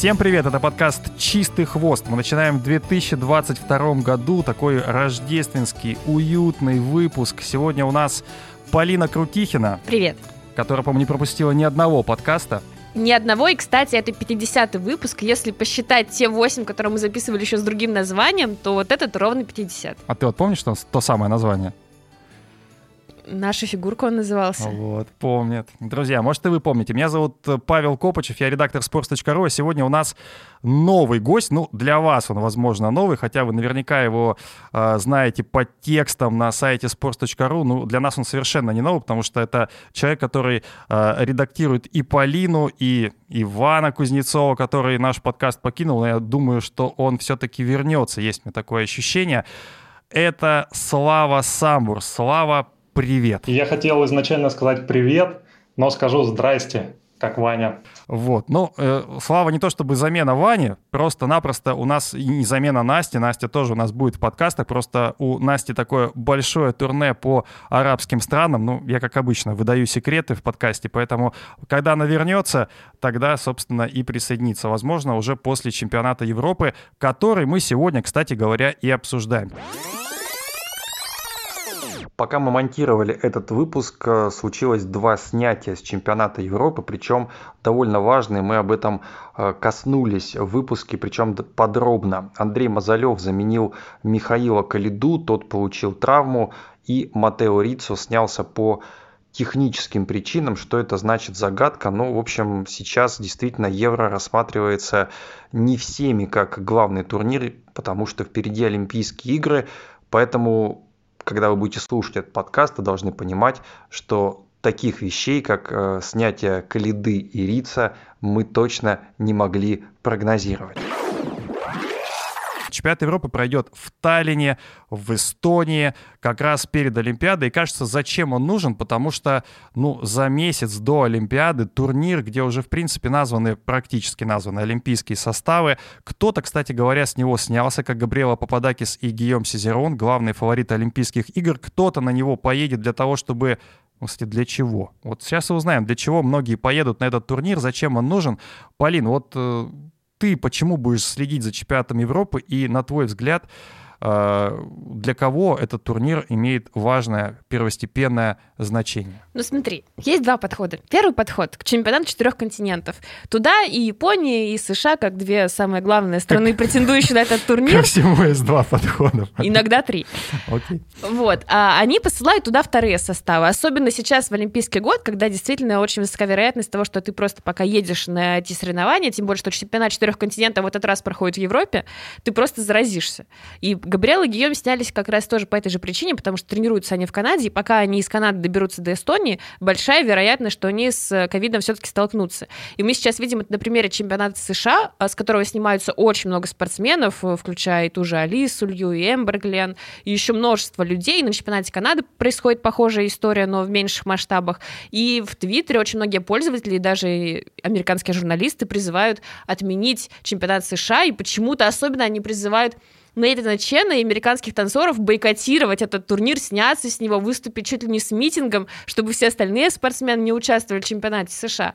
Всем привет, это подкаст «Чистый хвост». Мы начинаем в 2022 году такой рождественский, уютный выпуск. Сегодня у нас Полина Крутихина. Привет. Которая, по-моему, не пропустила ни одного подкаста. Ни одного, и, кстати, это 50-й выпуск. Если посчитать те 8, которые мы записывали еще с другим названием, то вот этот ровно 50. А ты вот помнишь, что то самое название? Наша фигурка он назывался. Вот, помнит. Друзья, может, и вы помните. Меня зовут э, Павел Копачев, я редактор sports.ru. А сегодня у нас новый гость. Ну, для вас он, возможно, новый, хотя вы наверняка его э, знаете по текстам на сайте sports.ru. Ну, для нас он совершенно не новый, потому что это человек, который э, редактирует и Полину, и Ивана Кузнецова, который наш подкаст покинул. Я думаю, что он все-таки вернется. Есть мне такое ощущение. Это Слава Самбур. Слава привет. Я хотел изначально сказать привет, но скажу здрасте, как Ваня. Вот. Ну, э, Слава не то чтобы замена Вани, просто-напросто у нас и не замена Насти. Настя тоже у нас будет в подкастах. Просто у Насти такое большое турне по арабским странам. Ну, я, как обычно, выдаю секреты в подкасте, поэтому, когда она вернется, тогда, собственно, и присоединится. Возможно, уже после чемпионата Европы, который мы сегодня, кстати говоря, и обсуждаем. Пока мы монтировали этот выпуск, э, случилось два снятия с чемпионата Европы, причем довольно важные, мы об этом э, коснулись в выпуске, причем подробно. Андрей Мазалев заменил Михаила Калиду, тот получил травму, и Матео Рицо снялся по техническим причинам, что это значит загадка. Но, в общем, сейчас действительно Евро рассматривается не всеми как главный турнир, потому что впереди Олимпийские игры, поэтому когда вы будете слушать этот подкаст, вы должны понимать, что таких вещей, как э, снятие Калиды и Рица, мы точно не могли прогнозировать. Чемпионат Европы пройдет в Таллине, в Эстонии, как раз перед Олимпиадой. И кажется, зачем он нужен? Потому что, ну, за месяц до Олимпиады турнир, где уже, в принципе, названы, практически названы олимпийские составы. Кто-то, кстати говоря, с него снялся, как Габриэла Пападакис и Гийом Сизерон, главные фавориты Олимпийских игр. Кто-то на него поедет для того, чтобы ну, кстати, для чего? Вот сейчас и узнаем, для чего многие поедут на этот турнир, зачем он нужен. Полин, вот э, ты почему будешь следить за чемпионатом Европы? И, на твой взгляд, для кого этот турнир имеет важное первостепенное значение? Ну смотри, есть два подхода. Первый подход к чемпионату четырех континентов. Туда и Япония, и США, как две самые главные страны, претендующие на этот турнир. Ко всему есть два подхода. Иногда три. Окей. Вот. А они посылают туда вторые составы. Особенно сейчас в Олимпийский год, когда действительно очень высока вероятность того, что ты просто пока едешь на эти соревнования, тем более, что чемпионат четырех континентов в этот раз проходит в Европе, ты просто заразишься. И Габриэл и Гийом снялись как раз тоже по этой же причине, потому что тренируются они в Канаде, и пока они из Канады доберутся до Эстонии, большая вероятность, что они с ковидом все-таки столкнутся. И мы сейчас видим это на примере чемпионата США, а, с которого снимаются очень много спортсменов, э, включая и ту же Алису, Лью, и Эмбер Глен, и еще множество людей. На чемпионате Канады происходит похожая история, но в меньших масштабах. И в Твиттере очень многие пользователи, даже американские журналисты призывают отменить чемпионат США, и почему-то особенно они призывают Нейтана Чена и американских танцоров бойкотировать этот турнир, сняться с него, выступить чуть ли не с митингом, чтобы все остальные спортсмены не участвовали в чемпионате США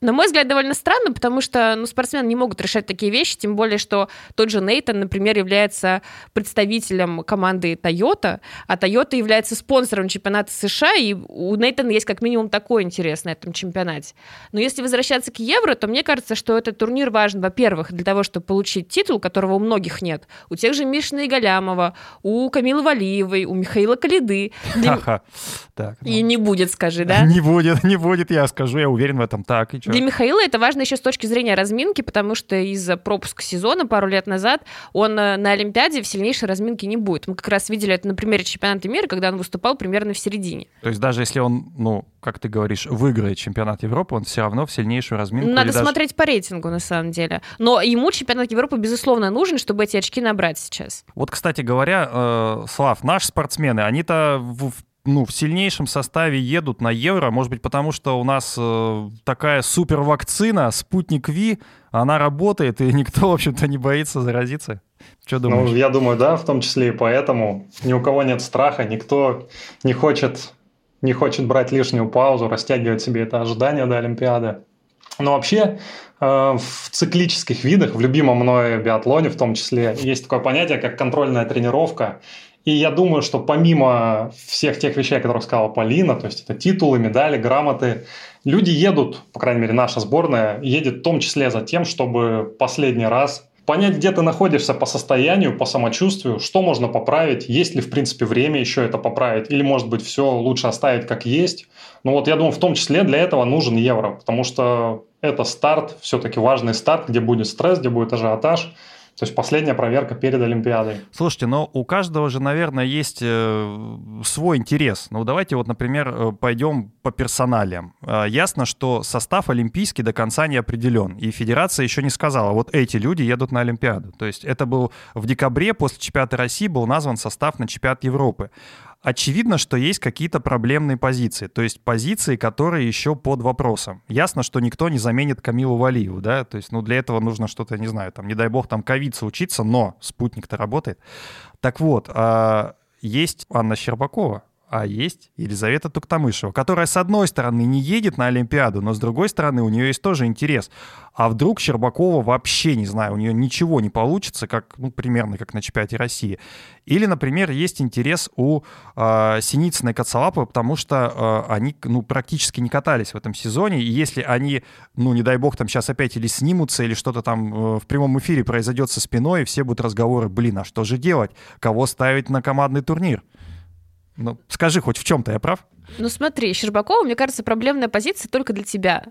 на мой взгляд, довольно странно, потому что ну, спортсмены не могут решать такие вещи, тем более, что тот же Нейтан, например, является представителем команды Toyota, а Toyota является спонсором чемпионата США, и у Нейтана есть как минимум такой интерес на этом чемпионате. Но если возвращаться к Евро, то мне кажется, что этот турнир важен, во-первых, для того, чтобы получить титул, которого у многих нет. У тех же Мишина и Галямова, у Камилы Валиевой, у Михаила Калиды. Для... Так, ну... И не будет, скажи, да? Не будет, не будет, я скажу, я уверен в этом. Так, и что? Для Михаила это важно еще с точки зрения разминки, потому что из-за пропуска сезона пару лет назад он э, на Олимпиаде в сильнейшей разминке не будет. Мы как раз видели это на примере чемпионата мира, когда он выступал примерно в середине. То есть даже если он, ну, как ты говоришь, выиграет чемпионат Европы, он все равно в сильнейшую разминку. Надо даже... смотреть по рейтингу, на самом деле. Но ему чемпионат Европы, безусловно, нужен, чтобы эти очки набрать сейчас. Вот, кстати говоря, э, Слав, наши спортсмены, они-то в ну, в сильнейшем составе едут на Евро, может быть, потому что у нас э, такая супер вакцина, спутник Ви, она работает, и никто, в общем-то, не боится заразиться. Что думаешь? Ну, я думаю, да, в том числе и поэтому. Ни у кого нет страха, никто не хочет, не хочет брать лишнюю паузу, растягивать себе это ожидание до Олимпиады. Но вообще э, в циклических видах, в любимом мной биатлоне в том числе, есть такое понятие, как контрольная тренировка. И я думаю, что помимо всех тех вещей, о которых сказала Полина, то есть это титулы, медали, грамоты, люди едут, по крайней мере наша сборная, едет в том числе за тем, чтобы последний раз понять, где ты находишься по состоянию, по самочувствию, что можно поправить, есть ли в принципе время еще это поправить, или может быть все лучше оставить как есть. Ну вот я думаю, в том числе для этого нужен евро, потому что это старт, все-таки важный старт, где будет стресс, где будет ажиотаж. То есть последняя проверка перед Олимпиадой. Слушайте, но у каждого же, наверное, есть э, свой интерес. Ну, давайте вот, например, э, пойдем по персоналиям. Э, ясно, что состав олимпийский до конца не определен. И федерация еще не сказала, вот эти люди едут на Олимпиаду. То есть это был в декабре после чемпионата России был назван состав на чемпионат Европы очевидно, что есть какие-то проблемные позиции, то есть позиции, которые еще под вопросом. Ясно, что никто не заменит Камилу Валиеву, да, то есть, ну, для этого нужно что-то, не знаю, там, не дай бог, там, ковица учиться, но спутник-то работает. Так вот, а, есть Анна Щербакова, а есть Елизавета Туктамышева, которая, с одной стороны, не едет на Олимпиаду, но с другой стороны, у нее есть тоже интерес. А вдруг Щербакова вообще, не знаю, у нее ничего не получится, как, ну, примерно как на чемпионате России. Или, например, есть интерес у э, Синицына и Кацалапова, потому что э, они, ну, практически не катались в этом сезоне, и если они, ну, не дай бог, там сейчас опять или снимутся, или что-то там э, в прямом эфире произойдет со спиной, и все будут разговоры, блин, а что же делать? Кого ставить на командный турнир? Ну, скажи хоть в чем-то я прав? Ну смотри, Щербакова, мне кажется, проблемная позиция только для тебя.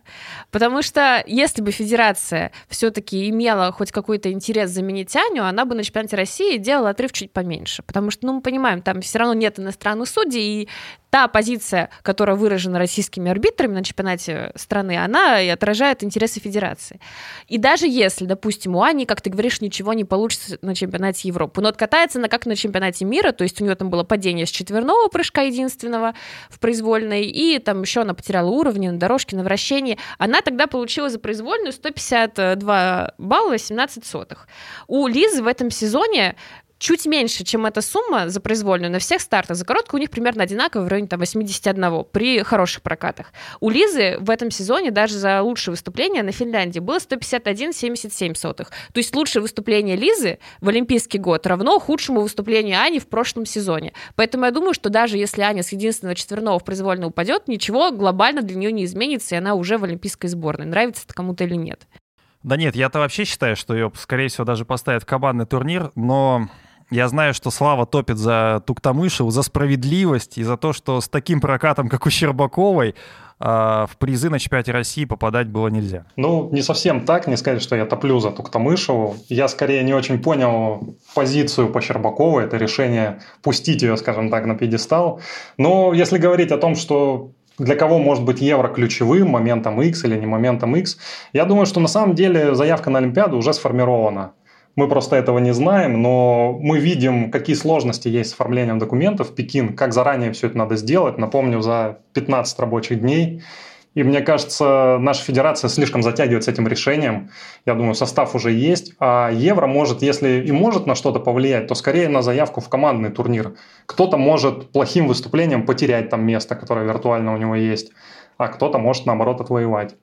Потому что если бы федерация все-таки имела хоть какой-то интерес заменить Аню, она бы на чемпионате России делала отрыв чуть поменьше. Потому что, ну, мы понимаем, там все равно нет иностранных судей, и та позиция, которая выражена российскими арбитрами на чемпионате страны, она и отражает интересы федерации. И даже если, допустим, у Ани, как ты говоришь, ничего не получится на чемпионате Европы, но откатается она как на чемпионате мира, то есть у нее там было падение с четверного прыжка единственного в произвольной, и там еще она потеряла уровни на дорожке, на вращении. Она тогда получила за произвольную 152 балла 17 сотых. У Лизы в этом сезоне чуть меньше, чем эта сумма за произвольную на всех стартах. За короткую у них примерно одинаково в районе там, 81 при хороших прокатах. У Лизы в этом сезоне даже за лучшее выступление на Финляндии было 151,77 сотых. То есть лучшее выступление Лизы в Олимпийский год равно худшему выступлению Ани в прошлом сезоне. Поэтому я думаю, что даже если Аня с единственного четверного в произвольно упадет, ничего глобально для нее не изменится, и она уже в олимпийской сборной. Нравится это кому-то или нет. Да нет, я-то вообще считаю, что ее, скорее всего, даже поставят в командный турнир, но я знаю, что Слава топит за Туктамышеву, за справедливость и за то, что с таким прокатом, как у Щербаковой, а, в призы на чемпионате России попадать было нельзя. Ну, не совсем так, не сказать, что я топлю за Туктамышеву. Я скорее не очень понял позицию по Щербаковой, это решение пустить ее, скажем так, на пьедестал. Но если говорить о том, что для кого может быть евро ключевым, моментом X или не моментом X, я думаю, что на самом деле заявка на Олимпиаду уже сформирована. Мы просто этого не знаем, но мы видим, какие сложности есть с оформлением документов в Пекин, как заранее все это надо сделать. Напомню, за 15 рабочих дней. И мне кажется, наша федерация слишком затягивает с этим решением. Я думаю, состав уже есть. А Евро может, если и может на что-то повлиять, то скорее на заявку в командный турнир. Кто-то может плохим выступлением потерять там место, которое виртуально у него есть, а кто-то может, наоборот, отвоевать.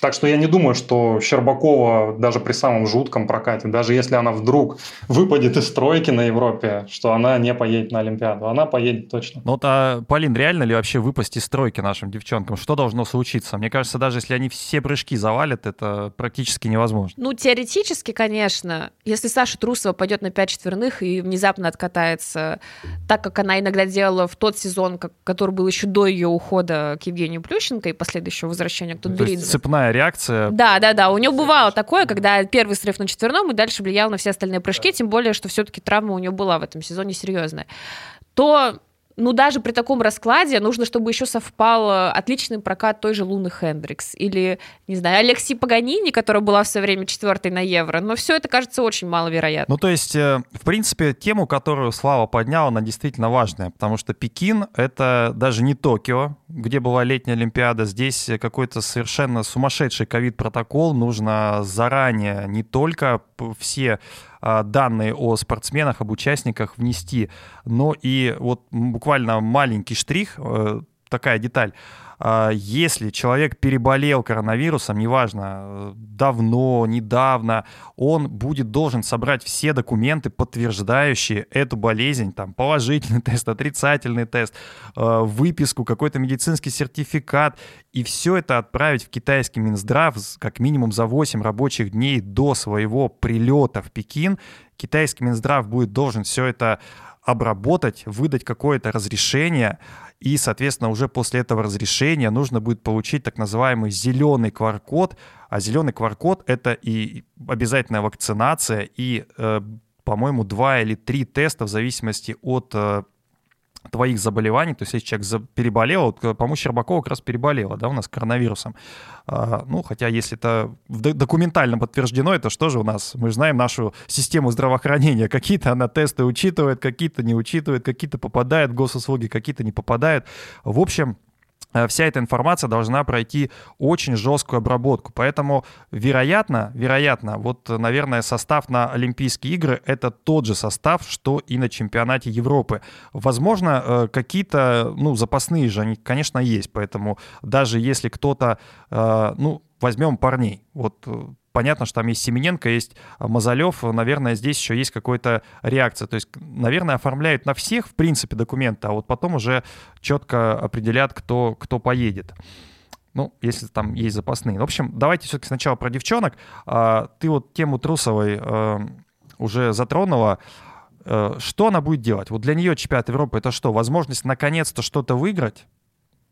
Так что я не думаю, что Щербакова даже при самом жутком прокате, даже если она вдруг выпадет из стройки на Европе, что она не поедет на Олимпиаду. Она поедет точно. Ну вот, а, Полин, реально ли вообще выпасть из стройки нашим девчонкам? Что должно случиться? Мне кажется, даже если они все прыжки завалят, это практически невозможно. Ну, теоретически, конечно. Если Саша Трусова пойдет на 5 четверных и внезапно откатается так, как она иногда делала в тот сезон, который был еще до ее ухода к Евгению Плющенко и последующего возвращения к Тутберидзе. Цепная цепная реакция. Да, да, да. У него бывало такое, когда первый срыв на четверном и дальше влиял на все остальные прыжки, тем более, что все-таки травма у него была в этом сезоне серьезная. То ну, даже при таком раскладе нужно, чтобы еще совпал э, отличный прокат той же Луны Хендрикс или, не знаю, Алексей Паганини, которая была в свое время четвертой на Евро. Но все это кажется очень маловероятно. Ну, то есть, э, в принципе, тему, которую Слава поднял, она действительно важная, потому что Пекин — это даже не Токио, где была летняя Олимпиада. Здесь какой-то совершенно сумасшедший ковид-протокол. Нужно заранее не только все а, данные о спортсменах, об участниках внести, но и вот буквально маленький штрих, э, такая деталь. А, если человек переболел коронавирусом, неважно, давно, недавно, он будет должен собрать все документы, подтверждающие эту болезнь, там, положительный тест, отрицательный тест, а, выписку, какой-то медицинский сертификат, и все это отправить в китайский Минздрав как минимум за 8 рабочих дней до своего прилета в Пекин. Китайский Минздрав будет должен все это обработать, выдать какое-то разрешение, и, соответственно, уже после этого разрешения нужно будет получить так называемый зеленый QR-код. А зеленый QR-код — это и обязательная вакцинация, и, э, по-моему, два или три теста в зависимости от э, твоих заболеваний, то есть если человек переболел, вот, э, по-моему, Щербакова как раз переболела, да, у нас коронавирусом. А, ну, хотя если это документально подтверждено, это что же у нас? Мы же знаем нашу систему здравоохранения. Какие-то она тесты учитывает, какие-то не учитывает, какие-то попадают в госуслуги, какие-то не попадают. В общем, вся эта информация должна пройти очень жесткую обработку. Поэтому, вероятно, вероятно, вот, наверное, состав на Олимпийские игры — это тот же состав, что и на чемпионате Европы. Возможно, э, какие-то, ну, запасные же они, конечно, есть. Поэтому даже если кто-то, э, ну, возьмем парней, вот понятно, что там есть Семененко, есть Мазалев, наверное, здесь еще есть какая-то реакция. То есть, наверное, оформляют на всех, в принципе, документы, а вот потом уже четко определят, кто, кто поедет. Ну, если там есть запасные. В общем, давайте все-таки сначала про девчонок. А, ты вот тему Трусовой э, уже затронула. Э, что она будет делать? Вот для нее чемпионат Европы это что? Возможность наконец-то что-то выиграть?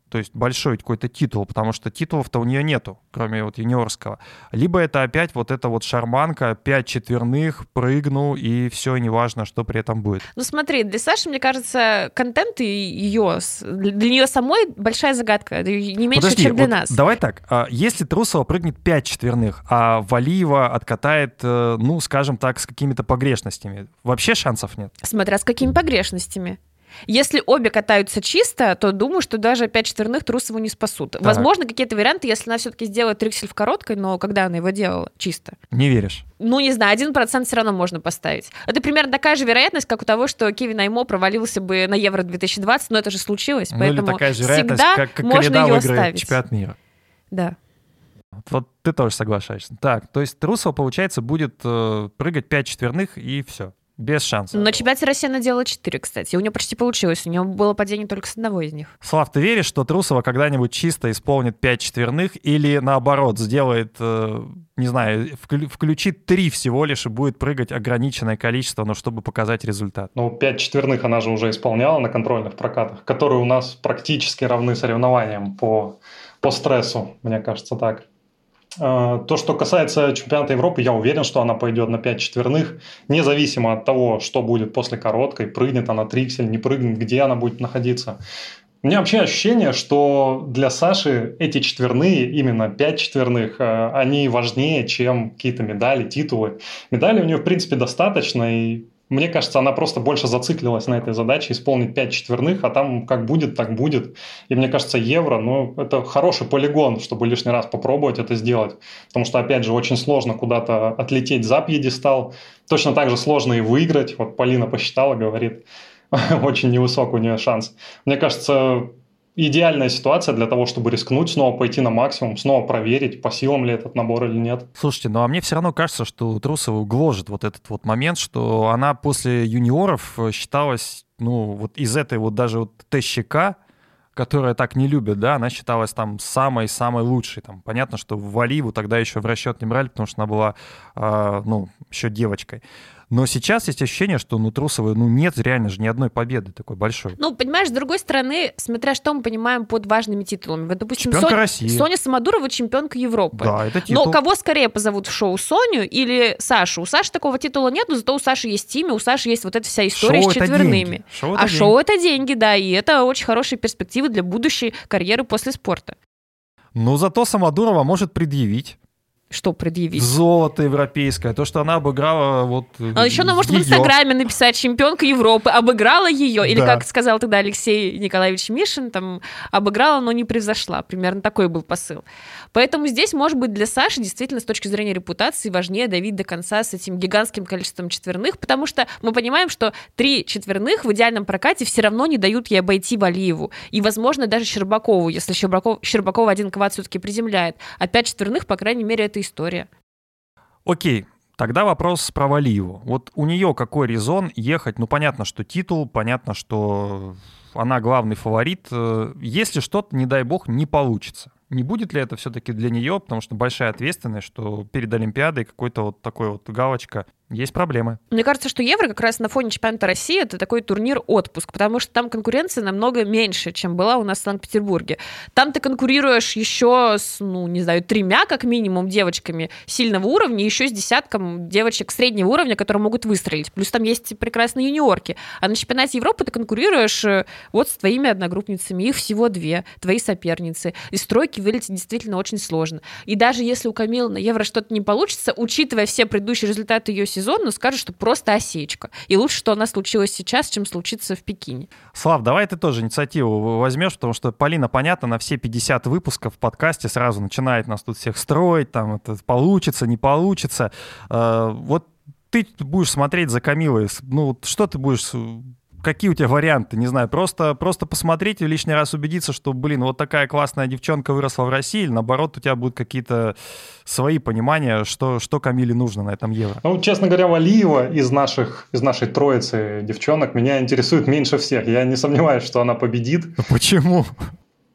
То есть большой какой-то титул, потому что титулов-то у нее нету, кроме вот юниорского. Либо это опять вот эта вот шарманка, пять четверных, прыгну, и все, неважно, что при этом будет. Ну смотри, для Саши, мне кажется, контент ее, для нее самой большая загадка, не меньше, Подожди, чем для вот нас. Давай так, а если Трусова прыгнет пять четверных, а Валиева откатает, э, ну, скажем так, с какими-то погрешностями, вообще шансов нет? Смотря с какими погрешностями. Если обе катаются чисто, то думаю, что даже 5 четверных Трусову не спасут. Так. Возможно, какие-то варианты, если она все-таки сделает триксель в короткой, но когда она его делала чисто? Не веришь? Ну, не знаю, один процент все равно можно поставить. Это примерно такая же вероятность, как у того, что Кевин Аймо провалился бы на Евро 2020, но это же случилось, ну, поэтому такая же всегда как, как можно ее оставить. чемпионат мира. Да. Вот ты тоже соглашаешься. Так, то есть Трусова, получается, будет э, прыгать 5 четверных и все. Без шансов. На чемпионате России она делала 4, кстати. У нее почти получилось. У нее было падение только с одного из них. Слав, ты веришь, что Трусова когда-нибудь чисто исполнит 5 четверных или наоборот сделает, э, не знаю, включит 3 всего лишь и будет прыгать ограниченное количество, но чтобы показать результат? Ну, 5 четверных она же уже исполняла на контрольных прокатах, которые у нас практически равны соревнованиям по, по стрессу, мне кажется так. А, то, что касается чемпионата Европы, я уверен, что она пойдет на 5 четверных, независимо от того, что будет после короткой, прыгнет она триксель, не прыгнет, где она будет находиться. У меня вообще ощущение, что для Саши эти четверные, именно 5 четверных, а, они важнее, чем какие-то медали, титулы. Медали у нее, в принципе, достаточно, и мне кажется, она просто больше зациклилась на этой задаче, исполнить 5 четверных, а там как будет, так будет. И мне кажется, евро, ну, это хороший полигон, чтобы лишний раз попробовать это сделать. Потому что, опять же, очень сложно куда-то отлететь за пьедестал. Точно так же сложно и выиграть. Вот Полина посчитала, говорит, очень невысок у нее шанс. Мне кажется, идеальная ситуация для того, чтобы рискнуть, снова пойти на максимум, снова проверить, по силам ли этот набор или нет. Слушайте, ну а мне все равно кажется, что Трусова гложет вот этот вот момент, что она после юниоров э, считалась, ну, вот из этой вот даже вот ТЩК, которая так не любит, да, она считалась там самой-самой лучшей. Там, понятно, что Валиву тогда еще в расчет не брали, потому что она была, э, ну, еще девочкой. Но сейчас есть ощущение, что ну Трусовой ну нет реально же ни одной победы такой большой. Ну, понимаешь, с другой стороны, смотря что мы понимаем под важными титулами. Вот, допустим, чемпионка Со... России. Соня Самодурова чемпионка Европы. Да, это титул. Но кого скорее позовут в шоу, Соню или Сашу? У Саши такого титула нет, но зато у Саши есть имя, у Саши есть вот эта вся история шоу с четверными. Шоу а деньги. шоу это деньги, да, и это очень хорошие перспективы для будущей карьеры после спорта. Ну, зато Самодурова может предъявить что предъявить. Золото европейское, то, что она обыграла вот А еще она может ее. в Инстаграме написать «Чемпионка Европы», обыграла ее, или, да. как сказал тогда Алексей Николаевич Мишин, там, обыграла, но не превзошла. Примерно такой был посыл. Поэтому здесь, может быть, для Саши действительно с точки зрения репутации важнее давить до конца с этим гигантским количеством четверных, потому что мы понимаем, что три четверных в идеальном прокате все равно не дают ей обойти Валиеву. И, возможно, даже Щербакову, если Щербаков, Щербакова один квад все-таки приземляет. А пять четверных, по крайней мере, это история. Окей, Тогда вопрос про Валиеву. Вот у нее какой резон ехать? Ну, понятно, что титул, понятно, что она главный фаворит. Э, если что-то, не дай бог, не получится, не будет ли это все-таки для нее, потому что большая ответственность, что перед Олимпиадой какой-то вот такой вот галочка есть проблемы. Мне кажется, что Евро как раз на фоне чемпионата России это такой турнир-отпуск, потому что там конкуренция намного меньше, чем была у нас в Санкт-Петербурге. Там ты конкурируешь еще с, ну, не знаю, тремя, как минимум, девочками сильного уровня, еще с десятком девочек среднего уровня, которые могут выстрелить. Плюс там есть прекрасные юниорки. А на чемпионате Европы ты конкурируешь э, вот с твоими одногруппницами. Их всего две, твои соперницы. Из стройки вылететь действительно очень сложно. И даже если у Камилы на Евро что-то не получится, учитывая все предыдущие результаты ее сезон, но скажут, что просто осечка. И лучше, что она случилась сейчас, чем случится в Пекине. Слав, давай ты тоже инициативу возьмешь, потому что Полина, понятно, на все 50 выпусков в подкасте сразу начинает нас тут всех строить, там это получится, не получится. Э, вот ты будешь смотреть за Камилой, ну, что ты будешь какие у тебя варианты? Не знаю, просто, просто посмотреть и лишний раз убедиться, что, блин, вот такая классная девчонка выросла в России, или наоборот, у тебя будут какие-то свои понимания, что, что Камиле нужно на этом Евро? Ну, честно говоря, Валиева из, наших, из нашей троицы девчонок меня интересует меньше всех. Я не сомневаюсь, что она победит. А почему?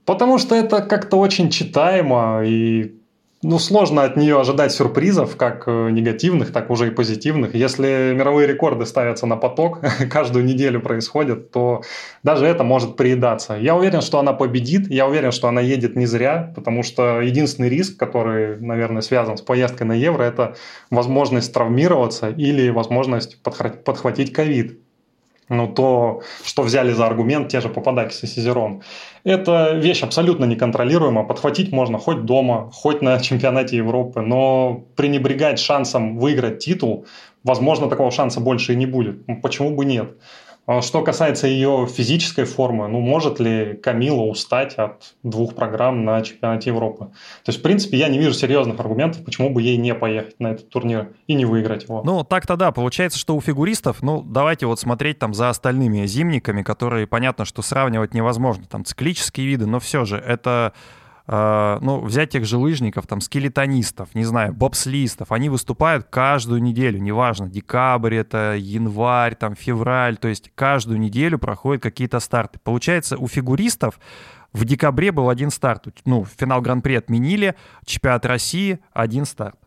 Потому что это как-то очень читаемо и ну, сложно от нее ожидать сюрпризов, как э, негативных, так уже и позитивных. Если мировые рекорды ставятся на поток, каждую неделю происходит, то даже это может приедаться. Я уверен, что она победит, я уверен, что она едет не зря, потому что единственный риск, который, наверное, связан с поездкой на Евро, это возможность травмироваться или возможность подхватить ковид ну, то, что взяли за аргумент те же Пападакис и Сизерон. Это вещь абсолютно неконтролируемая. Подхватить можно хоть дома, хоть на чемпионате Европы, но пренебрегать шансом выиграть титул, возможно, такого шанса больше и не будет. Почему бы нет? А что касается ее физической формы, ну, может ли Камила устать от двух программ на чемпионате Европы? То есть, в принципе, я не вижу серьезных аргументов, почему бы ей не поехать на этот турнир и не выиграть его. Ну, так-то да, получается, что у фигуристов, ну, давайте вот смотреть там за остальными зимниками, которые, понятно, что сравнивать невозможно, там циклические виды, но все же это Uh, ну, взять тех же лыжников, там, скелетонистов, не знаю, бобслистов, они выступают каждую неделю, неважно, декабрь это, январь, там, февраль, то есть каждую неделю проходят какие-то старты. Получается, у фигуристов в декабре был один старт, ну, финал Гран-при отменили, чемпионат России один старт.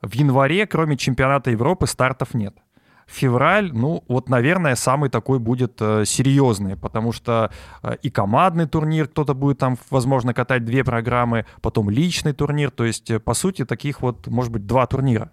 В январе, кроме чемпионата Европы, стартов нет февраль, ну, вот, наверное, самый такой будет э, серьезный, потому что э, и командный турнир кто-то будет там, возможно, катать две программы, потом личный турнир, то есть, э, по сути, таких вот, может быть, два турнира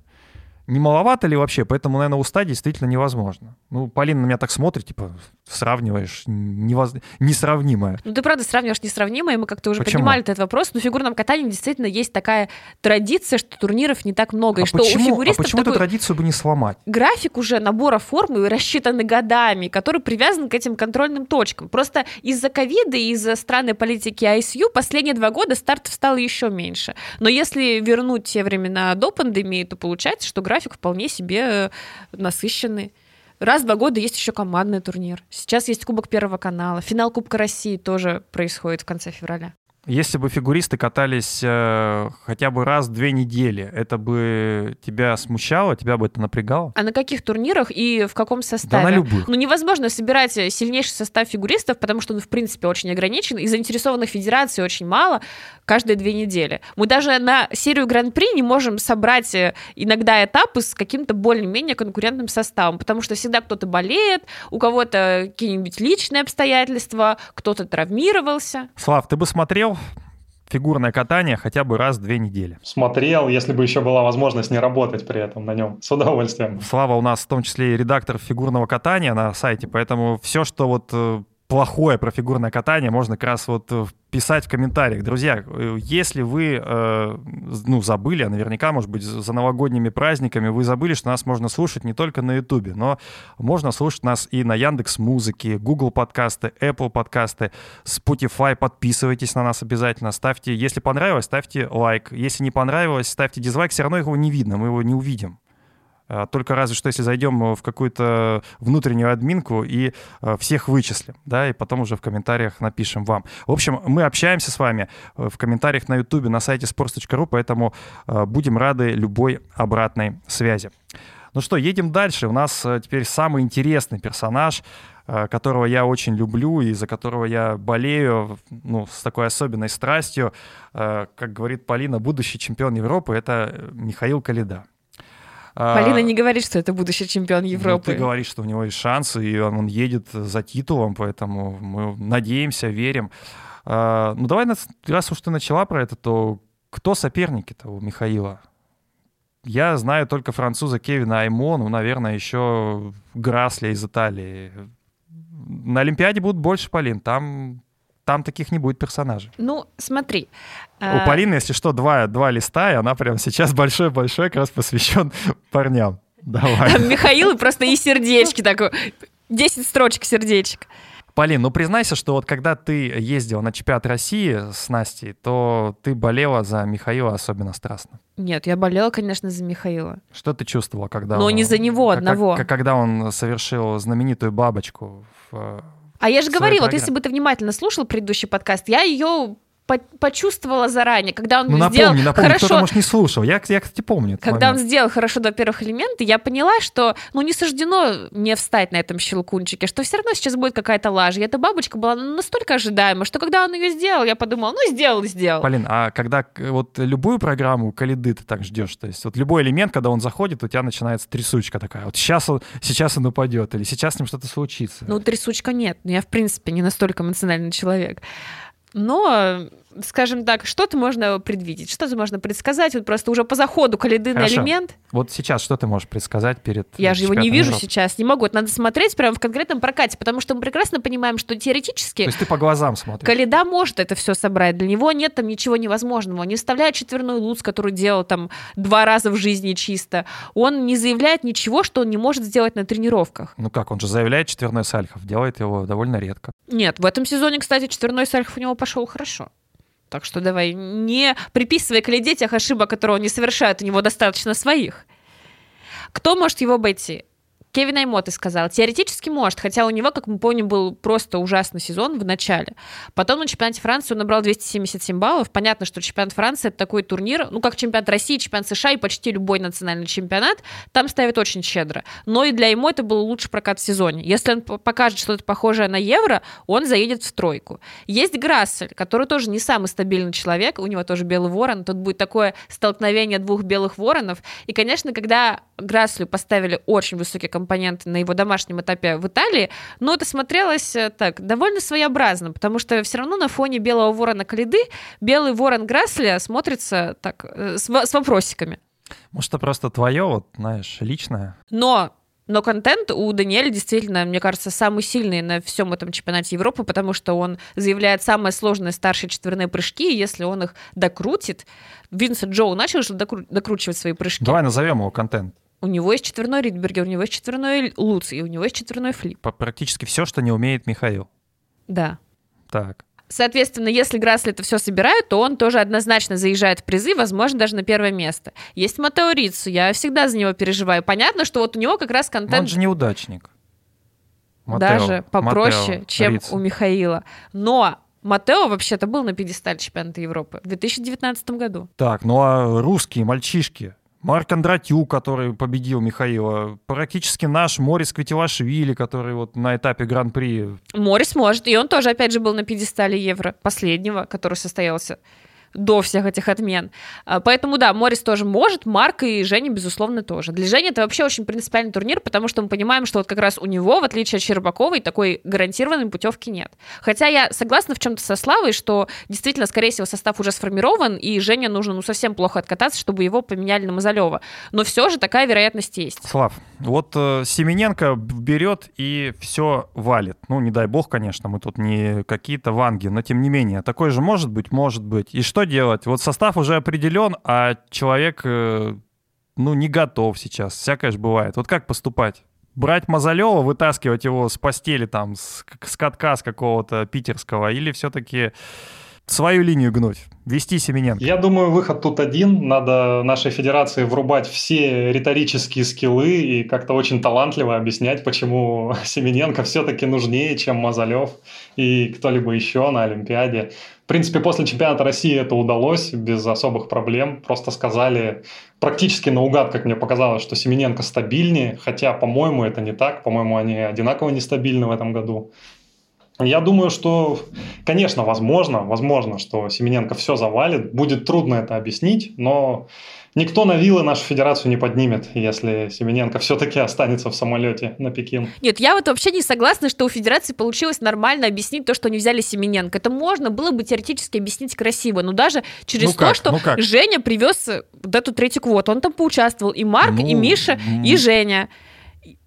не маловато ли вообще? Поэтому, наверное, устать действительно невозможно. Ну, Полина на меня так смотрит, типа, сравниваешь невоз... несравнимое. Ну, ты правда сравниваешь несравнимое, мы как-то уже Почему? поднимали этот вопрос, но в фигурном катании действительно есть такая традиция, что турниров не так много, а и что почему, у фигуристов а почему эту традицию бы не сломать? График уже набора формы рассчитаны годами, который привязан к этим контрольным точкам. Просто из-за ковида и из-за странной политики ISU последние два года стартов стало еще меньше. Но если вернуть те времена до пандемии, то получается, что график вполне себе э, насыщенный. Раз в два года есть еще командный турнир. Сейчас есть Кубок Первого канала. Финал Кубка России тоже происходит в конце февраля. Если бы фигуристы катались э, хотя бы раз в две недели, это бы тебя смущало, тебя бы это напрягало? А на каких турнирах и в каком составе? Да на любых. Ну, невозможно собирать сильнейший состав фигуристов, потому что он, в принципе, очень ограничен, и заинтересованных федераций очень мало каждые две недели. Мы даже на серию Гран-при не можем собрать э, иногда этапы с каким-то более-менее конкурентным составом, потому что всегда кто-то болеет, у кого-то какие-нибудь личные обстоятельства, кто-то травмировался. Слав, ты бы смотрел фигурное катание хотя бы раз в две недели. Смотрел, если бы еще была возможность не работать при этом на нем. С удовольствием. Слава у нас в том числе и редактор фигурного катания на сайте, поэтому все, что вот э, плохое про фигурное катание, можно как раз вот э, писать в комментариях. Друзья, э, если вы, э, ну, забыли, а наверняка, может быть, за новогодними праздниками вы забыли, что нас можно слушать не только на Ютубе, но можно слушать нас и на Яндекс Музыке, Google подкасты, Apple подкасты, Spotify. Подписывайтесь на нас обязательно, ставьте, если понравилось, ставьте лайк. Если не понравилось, ставьте дизлайк, все равно его не видно, мы его не увидим. А, только разве что если зайдем в какую-то внутреннюю админку и а, всех вычислим, да, и потом уже в комментариях напишем вам. В общем, мы общаемся с вами э, в комментариях на YouTube, на сайте sports.ru, поэтому будем рады любой обратной связи. Ну что, едем дальше. У нас э, теперь самый интересный персонаж, которого я очень люблю и за которого я болею ну, с такой особенной страстью. Как говорит Полина, будущий чемпион Европы — это Михаил Калида. А, Полина не говорит, что это будущий чемпион Европы. Ну, ты говоришь, что у него есть шансы, и он, он едет за титулом, поэтому мы надеемся, верим. А, ну давай, раз уж ты начала про это, то кто соперники-то у Михаила? Я знаю только француза Кевина Аймон, ну, наверное, еще Грасля из Италии. На Олимпиаде будут больше, Полин. Там там таких не будет персонажей. Ну, смотри. У а... Полины, если что, два, два листа, и она прямо сейчас большой-большой как раз посвящен парням. Давай. Там Михаил просто и сердечки такой. 10 строчек сердечек. Полин, ну признайся, что вот когда ты ездила на чемпионат России с Настей, то ты болела за Михаила особенно страстно. Нет, я болела, конечно, за Михаила. Что ты чувствовала, когда Но он, не за него одного. Как, когда он совершил знаменитую бабочку в а я же говорила, вот если бы ты внимательно слушал предыдущий подкаст, я ее почувствовала заранее, когда он ну, напомни, сделал напомни, хорошо... кто-то, может, не слушал. Я, я кстати, помню Когда момент. он сделал хорошо до первых элементов, я поняла, что, ну, не суждено не встать на этом щелкунчике, что все равно сейчас будет какая-то лажа. И эта бабочка была настолько ожидаема, что когда он ее сделал, я подумала, ну, сделал и сделал. Полин, а когда вот любую программу Калиды ты так ждешь, то есть вот любой элемент, когда он заходит, у тебя начинается трясучка такая, вот сейчас он, сейчас он упадет, или сейчас с ним что-то случится. Ну, трясучка нет, я, в принципе, не настолько эмоциональный человек. Но скажем так, что-то можно предвидеть, что-то можно предсказать, вот просто уже по заходу каледынный элемент. Вот сейчас что ты можешь предсказать перед Я же его не вижу Европы? сейчас, не могу. Это надо смотреть прямо в конкретном прокате, потому что мы прекрасно понимаем, что теоретически... То есть ты по глазам смотришь. Каледа может это все собрать, для него нет там ничего невозможного. Он не вставляет четверной луц, который делал там два раза в жизни чисто. Он не заявляет ничего, что он не может сделать на тренировках. Ну как, он же заявляет четверной сальхов, делает его довольно редко. Нет, в этом сезоне, кстати, четверной сальхов у него пошел хорошо. Так что давай не приписывай Каледе тех ошибок, которые он не совершает, у него достаточно своих. Кто может его обойти? Кевин Аймоты сказал, теоретически может, хотя у него, как мы помним, был просто ужасный сезон в начале. Потом на чемпионате Франции он набрал 277 баллов. Понятно, что чемпионат Франции это такой турнир, ну как чемпионат России, чемпионат США и почти любой национальный чемпионат, там ставят очень щедро. Но и для ему это был лучший прокат в сезоне. Если он покажет что-то похожее на евро, он заедет в тройку. Есть Грассель, который тоже не самый стабильный человек, у него тоже белый ворон, тут будет такое столкновение двух белых воронов. И, конечно, когда Грасселю поставили очень высокий компоненты на его домашнем этапе в Италии, но это смотрелось э, так, довольно своеобразно, потому что все равно на фоне белого ворона Калиды белый ворон Грасля смотрится так, э, с, с вопросиками. Может, это просто твое, вот, знаешь, личное? Но но контент у Даниэля действительно, мне кажется, самый сильный на всем этом чемпионате Европы, потому что он заявляет самые сложные старшие четверные прыжки, и если он их докрутит, Винсент Джоу начал же докру- докручивать свои прыжки. Давай назовем его контент. У него есть четверной Ридбергер, у него есть четверной Луц, и у него есть четверной Флип. Практически все, что не умеет Михаил. Да. Так. Соответственно, если Грасли это все собирает, то он тоже однозначно заезжает в призы, возможно, даже на первое место. Есть Матео Рицу, я всегда за него переживаю. Понятно, что вот у него как раз контент... Но он же неудачник. Матео, даже попроще, Матео, чем Риц. у Михаила. Но Матео вообще-то был на пьедестале чемпионата Европы в 2019 году. Так, ну а русские мальчишки, Марк Кондратюк, который победил Михаила, практически наш Морис Квитилашвили, который вот на этапе Гран-при. Морис может, и он тоже, опять же, был на пьедестале Евро, последнего, который состоялся до всех этих отмен. А, поэтому, да, Морис тоже может, Марк и Женя, безусловно, тоже. Для Жени это вообще очень принципиальный турнир, потому что мы понимаем, что вот как раз у него, в отличие от Щербаковой, такой гарантированной путевки нет. Хотя я согласна в чем-то со Славой, что действительно, скорее всего, состав уже сформирован, и Женя нужно ну совсем плохо откататься, чтобы его поменяли на Мазалева. Но все же такая вероятность есть. Слав, вот э, Семененко берет и все валит. Ну, не дай бог, конечно, мы тут не какие-то ванги, но тем не менее, такой же может быть, может быть. И что делать? Вот состав уже определен, а человек, э, ну, не готов сейчас. Всякое же бывает. Вот как поступать? Брать Мазалева, вытаскивать его с постели там, с, с катка с какого-то питерского, или все-таки свою линию гнуть, вести Семененко? Я думаю, выход тут один. Надо нашей федерации врубать все риторические скиллы и как-то очень талантливо объяснять, почему Семененко все-таки нужнее, чем Мазалев и кто-либо еще на Олимпиаде. В принципе, после чемпионата России это удалось без особых проблем. Просто сказали практически наугад, как мне показалось, что Семененко стабильнее, хотя, по-моему, это не так. По-моему, они одинаково нестабильны в этом году. Я думаю, что, конечно, возможно, возможно, что Семененко все завалит. Будет трудно это объяснить, но никто на вилы нашу федерацию не поднимет, если Семененко все-таки останется в самолете на Пекин. Нет, я вот вообще не согласна, что у федерации получилось нормально объяснить то, что они взяли Семененко. Это можно было бы теоретически объяснить красиво, но даже через ну то, что ну Женя привез вот эту третью квоту. Он там поучаствовал, и Марк, ну, и Миша, ну... и Женя.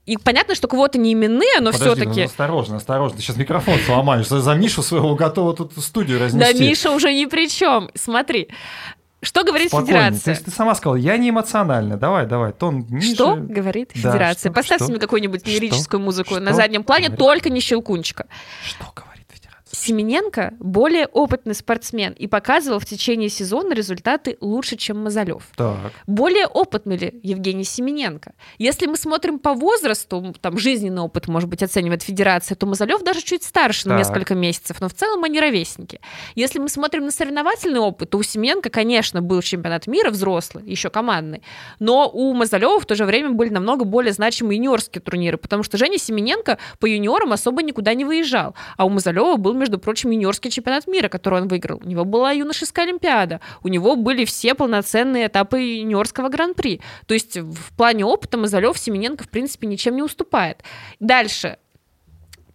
И понятно, что квоты не именные, но все-таки... Ну, осторожно, осторожно, ты сейчас микрофон сломаешь. За Мишу своего готова тут студию разнести. Да Миша уже ни при чем. Смотри, что говорит Спокойнее. Федерация? Ты, ты сама сказала, я не эмоциональна. Давай, давай, тон ниже. Что говорит да, Федерация? Что, Поставьте что? мне какую-нибудь лирическую музыку что на заднем плане, говорит? только не щелкунчика. Что говорит? Семененко более опытный спортсмен и показывал в течение сезона результаты лучше, чем Мазалев. Так. Более опытный ли Евгений Семененко? Если мы смотрим по возрасту, там жизненный опыт, может быть, оценивает федерация, то Мазалев даже чуть старше так. на несколько месяцев, но в целом они ровесники. Если мы смотрим на соревновательный опыт, то у Семененко, конечно, был чемпионат мира взрослый, еще командный, но у Мазалева в то же время были намного более значимые юниорские турниры, потому что Женя Семененко по юниорам особо никуда не выезжал, а у Мазалева был между прочим, юниорский чемпионат мира, который он выиграл. У него была юношеская олимпиада. У него были все полноценные этапы юниорского гран-при. То есть в плане опыта Мазалев Семененко, в принципе, ничем не уступает. Дальше.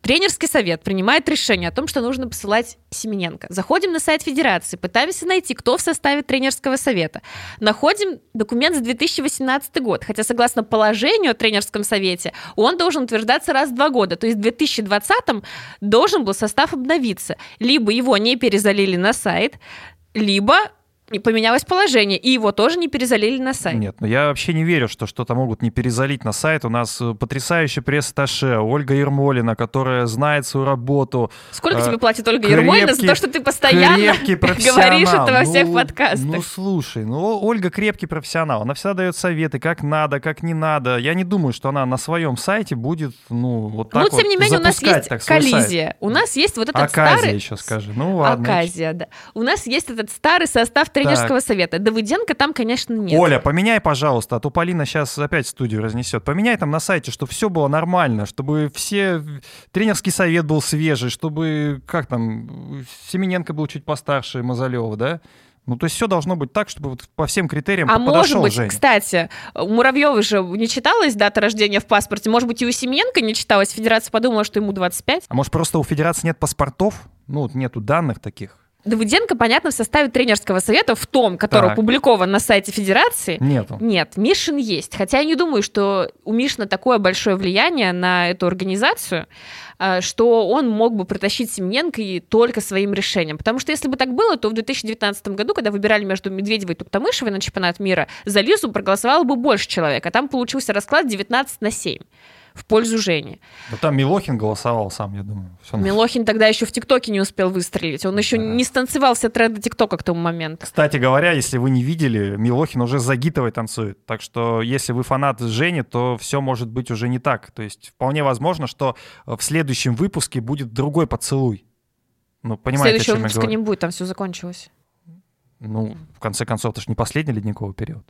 Тренерский совет принимает решение о том, что нужно посылать Семененко. Заходим на сайт Федерации, пытаемся найти, кто в составе тренерского совета. Находим документ за 2018 год, хотя согласно положению о тренерском совете он должен утверждаться раз в два года. То есть в 2020 должен был состав обновиться. Либо его не перезалили на сайт, либо поменялось положение, и его тоже не перезалили на сайт. Нет, ну я вообще не верю, что что-то могут не перезалить на сайт. У нас э, потрясающая пресс-таше Ольга Ермолина, которая знает свою работу. Сколько э, тебе платит Ольга крепкий, Ермолина за то, что ты постоянно говоришь это во всех ну, подкастах? Ну, слушай, ну, Ольга крепкий профессионал. Она всегда дает советы, как надо, как не надо. Я не думаю, что она на своем сайте будет, ну, вот так Ну, тем не менее, у нас есть коллизия. У нас есть вот этот Аказия старый... еще скажи. Ну, ладно. Аказия, да. У нас есть этот старый состав тренерского так. совета. Давыденко там, конечно, нет. Оля, поменяй, пожалуйста, а то Полина сейчас опять студию разнесет. Поменяй там на сайте, чтобы все было нормально, чтобы все... Тренерский совет был свежий, чтобы, как там, Семененко был чуть постарше Мазалева, да? Ну, то есть все должно быть так, чтобы вот по всем критериям а подошел может быть, Женя. кстати, у Муравьева же не читалась дата рождения в паспорте. Может быть, и у Семененко не читалась. Федерация подумала, что ему 25. А может, просто у Федерации нет паспортов? Ну, вот нету данных таких. Давыденко, понятно, в составе тренерского совета, в том, который так. опубликован на сайте Федерации. Нету. Нет, Мишин есть. Хотя я не думаю, что у Мишина такое большое влияние на эту организацию, а, что он мог бы протащить Семененко и только своим решением. Потому что если бы так было, то в 2019 году, когда выбирали между Медведевой и Туктамышевой на чемпионат мира, за Лизу проголосовало бы больше человек, а там получился расклад 19 на 7 в пользу Жени. Да там Милохин голосовал сам, я думаю. Все Милохин тогда еще в ТикТоке не успел выстрелить. Он еще да. не станцевал все тренды ТикТока к тому моменту. Кстати говоря, если вы не видели, Милохин уже за Гитовой танцует. Так что если вы фанат Жени, то все может быть уже не так. То есть вполне возможно, что в следующем выпуске будет другой поцелуй. Ну, понимаете, Следующего выпуска не будет, там все закончилось. Ну, в конце концов, это же не последний ледниковый период.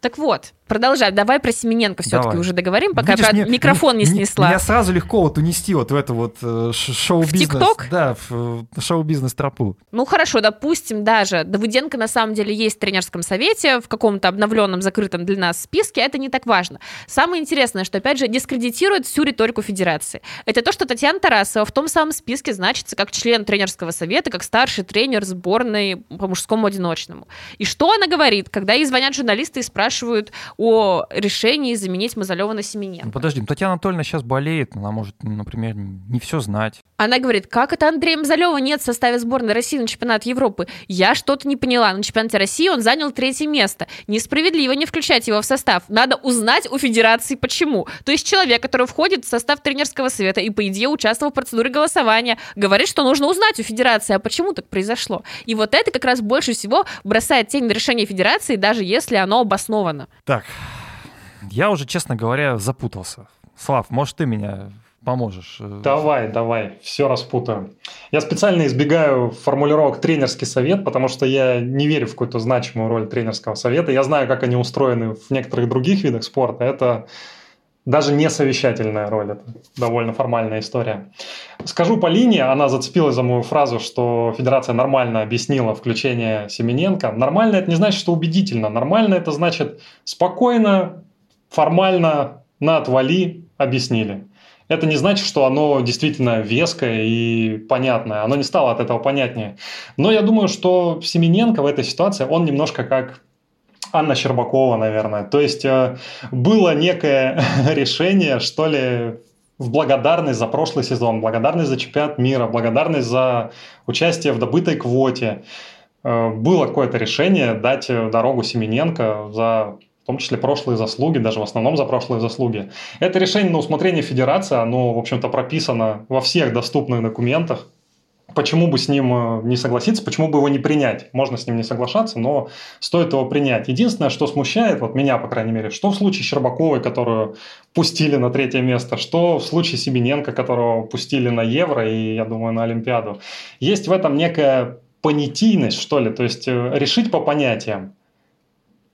Так вот, продолжаем. Давай про Семененко все-таки уже договорим, пока Видишь, про мне, микрофон не снесла. Меня сразу легко вот унести вот в это вот э, шоу-бизнес. В ТикТок? Да, в шоу-бизнес тропу. Ну хорошо, допустим, даже Давыденко на самом деле есть в тренерском совете, в каком-то обновленном, закрытом для нас списке, это не так важно. Самое интересное, что, опять же, дискредитирует всю риторику Федерации. Это то, что Татьяна Тарасова в том самом списке значится как член тренерского совета, как старший тренер сборной по мужскому одиночному. И что она говорит, когда ей звонят журналисты и спрашивают о решении заменить Мазалева на Семененко? Ну, подожди, ну, Татьяна Анатольевна сейчас болеет, она может, например, не все знать. Она говорит, как это Андрея Мазалева нет в составе сборной России на чемпионат Европы? Я что-то не поняла. На чемпионате России он занял третье место. Несправедливо не включать его в состав. Надо узнать у Федерации почему. То есть человек, который входит в состав тренерского совета и, по идее, участвовал в процедуре голосования, говорит, что нужно узнать у Федерации, а почему так произошло. И вот это как раз больше всего бросает тень на решение Федерации, даже если оно обосновано. Так, я уже, честно говоря, запутался. Слав, может, ты меня поможешь? Давай, давай, все распутаю. Я специально избегаю формулировок «тренерский совет», потому что я не верю в какую-то значимую роль тренерского совета. Я знаю, как они устроены в некоторых других видах спорта. Это даже не совещательная роль, это довольно формальная история. Скажу по линии, она зацепилась за мою фразу, что Федерация нормально объяснила включение Семененко. Нормально это не значит, что убедительно. Нормально это значит спокойно, формально, на отвали объяснили. Это не значит, что оно действительно веское и понятное. Оно не стало от этого понятнее. Но я думаю, что Семененко в этой ситуации, он немножко как Анна Щербакова, наверное. То есть э, было некое решение, что ли, в благодарность за прошлый сезон, благодарность за чемпионат мира, благодарность за участие в добытой квоте. Э, было какое-то решение дать дорогу Семененко за в том числе прошлые заслуги, даже в основном за прошлые заслуги. Это решение на усмотрение Федерации, оно, в общем-то, прописано во всех доступных документах почему бы с ним э, не согласиться, почему бы его не принять? Можно с ним не соглашаться, но стоит его принять. Единственное, что смущает, вот меня, по крайней мере, что в случае Щербаковой, которую пустили на третье место, что в случае Себененко, которого пустили на Евро и, я думаю, на Олимпиаду. Есть в этом некая понятийность, что ли, то есть э, решить по понятиям.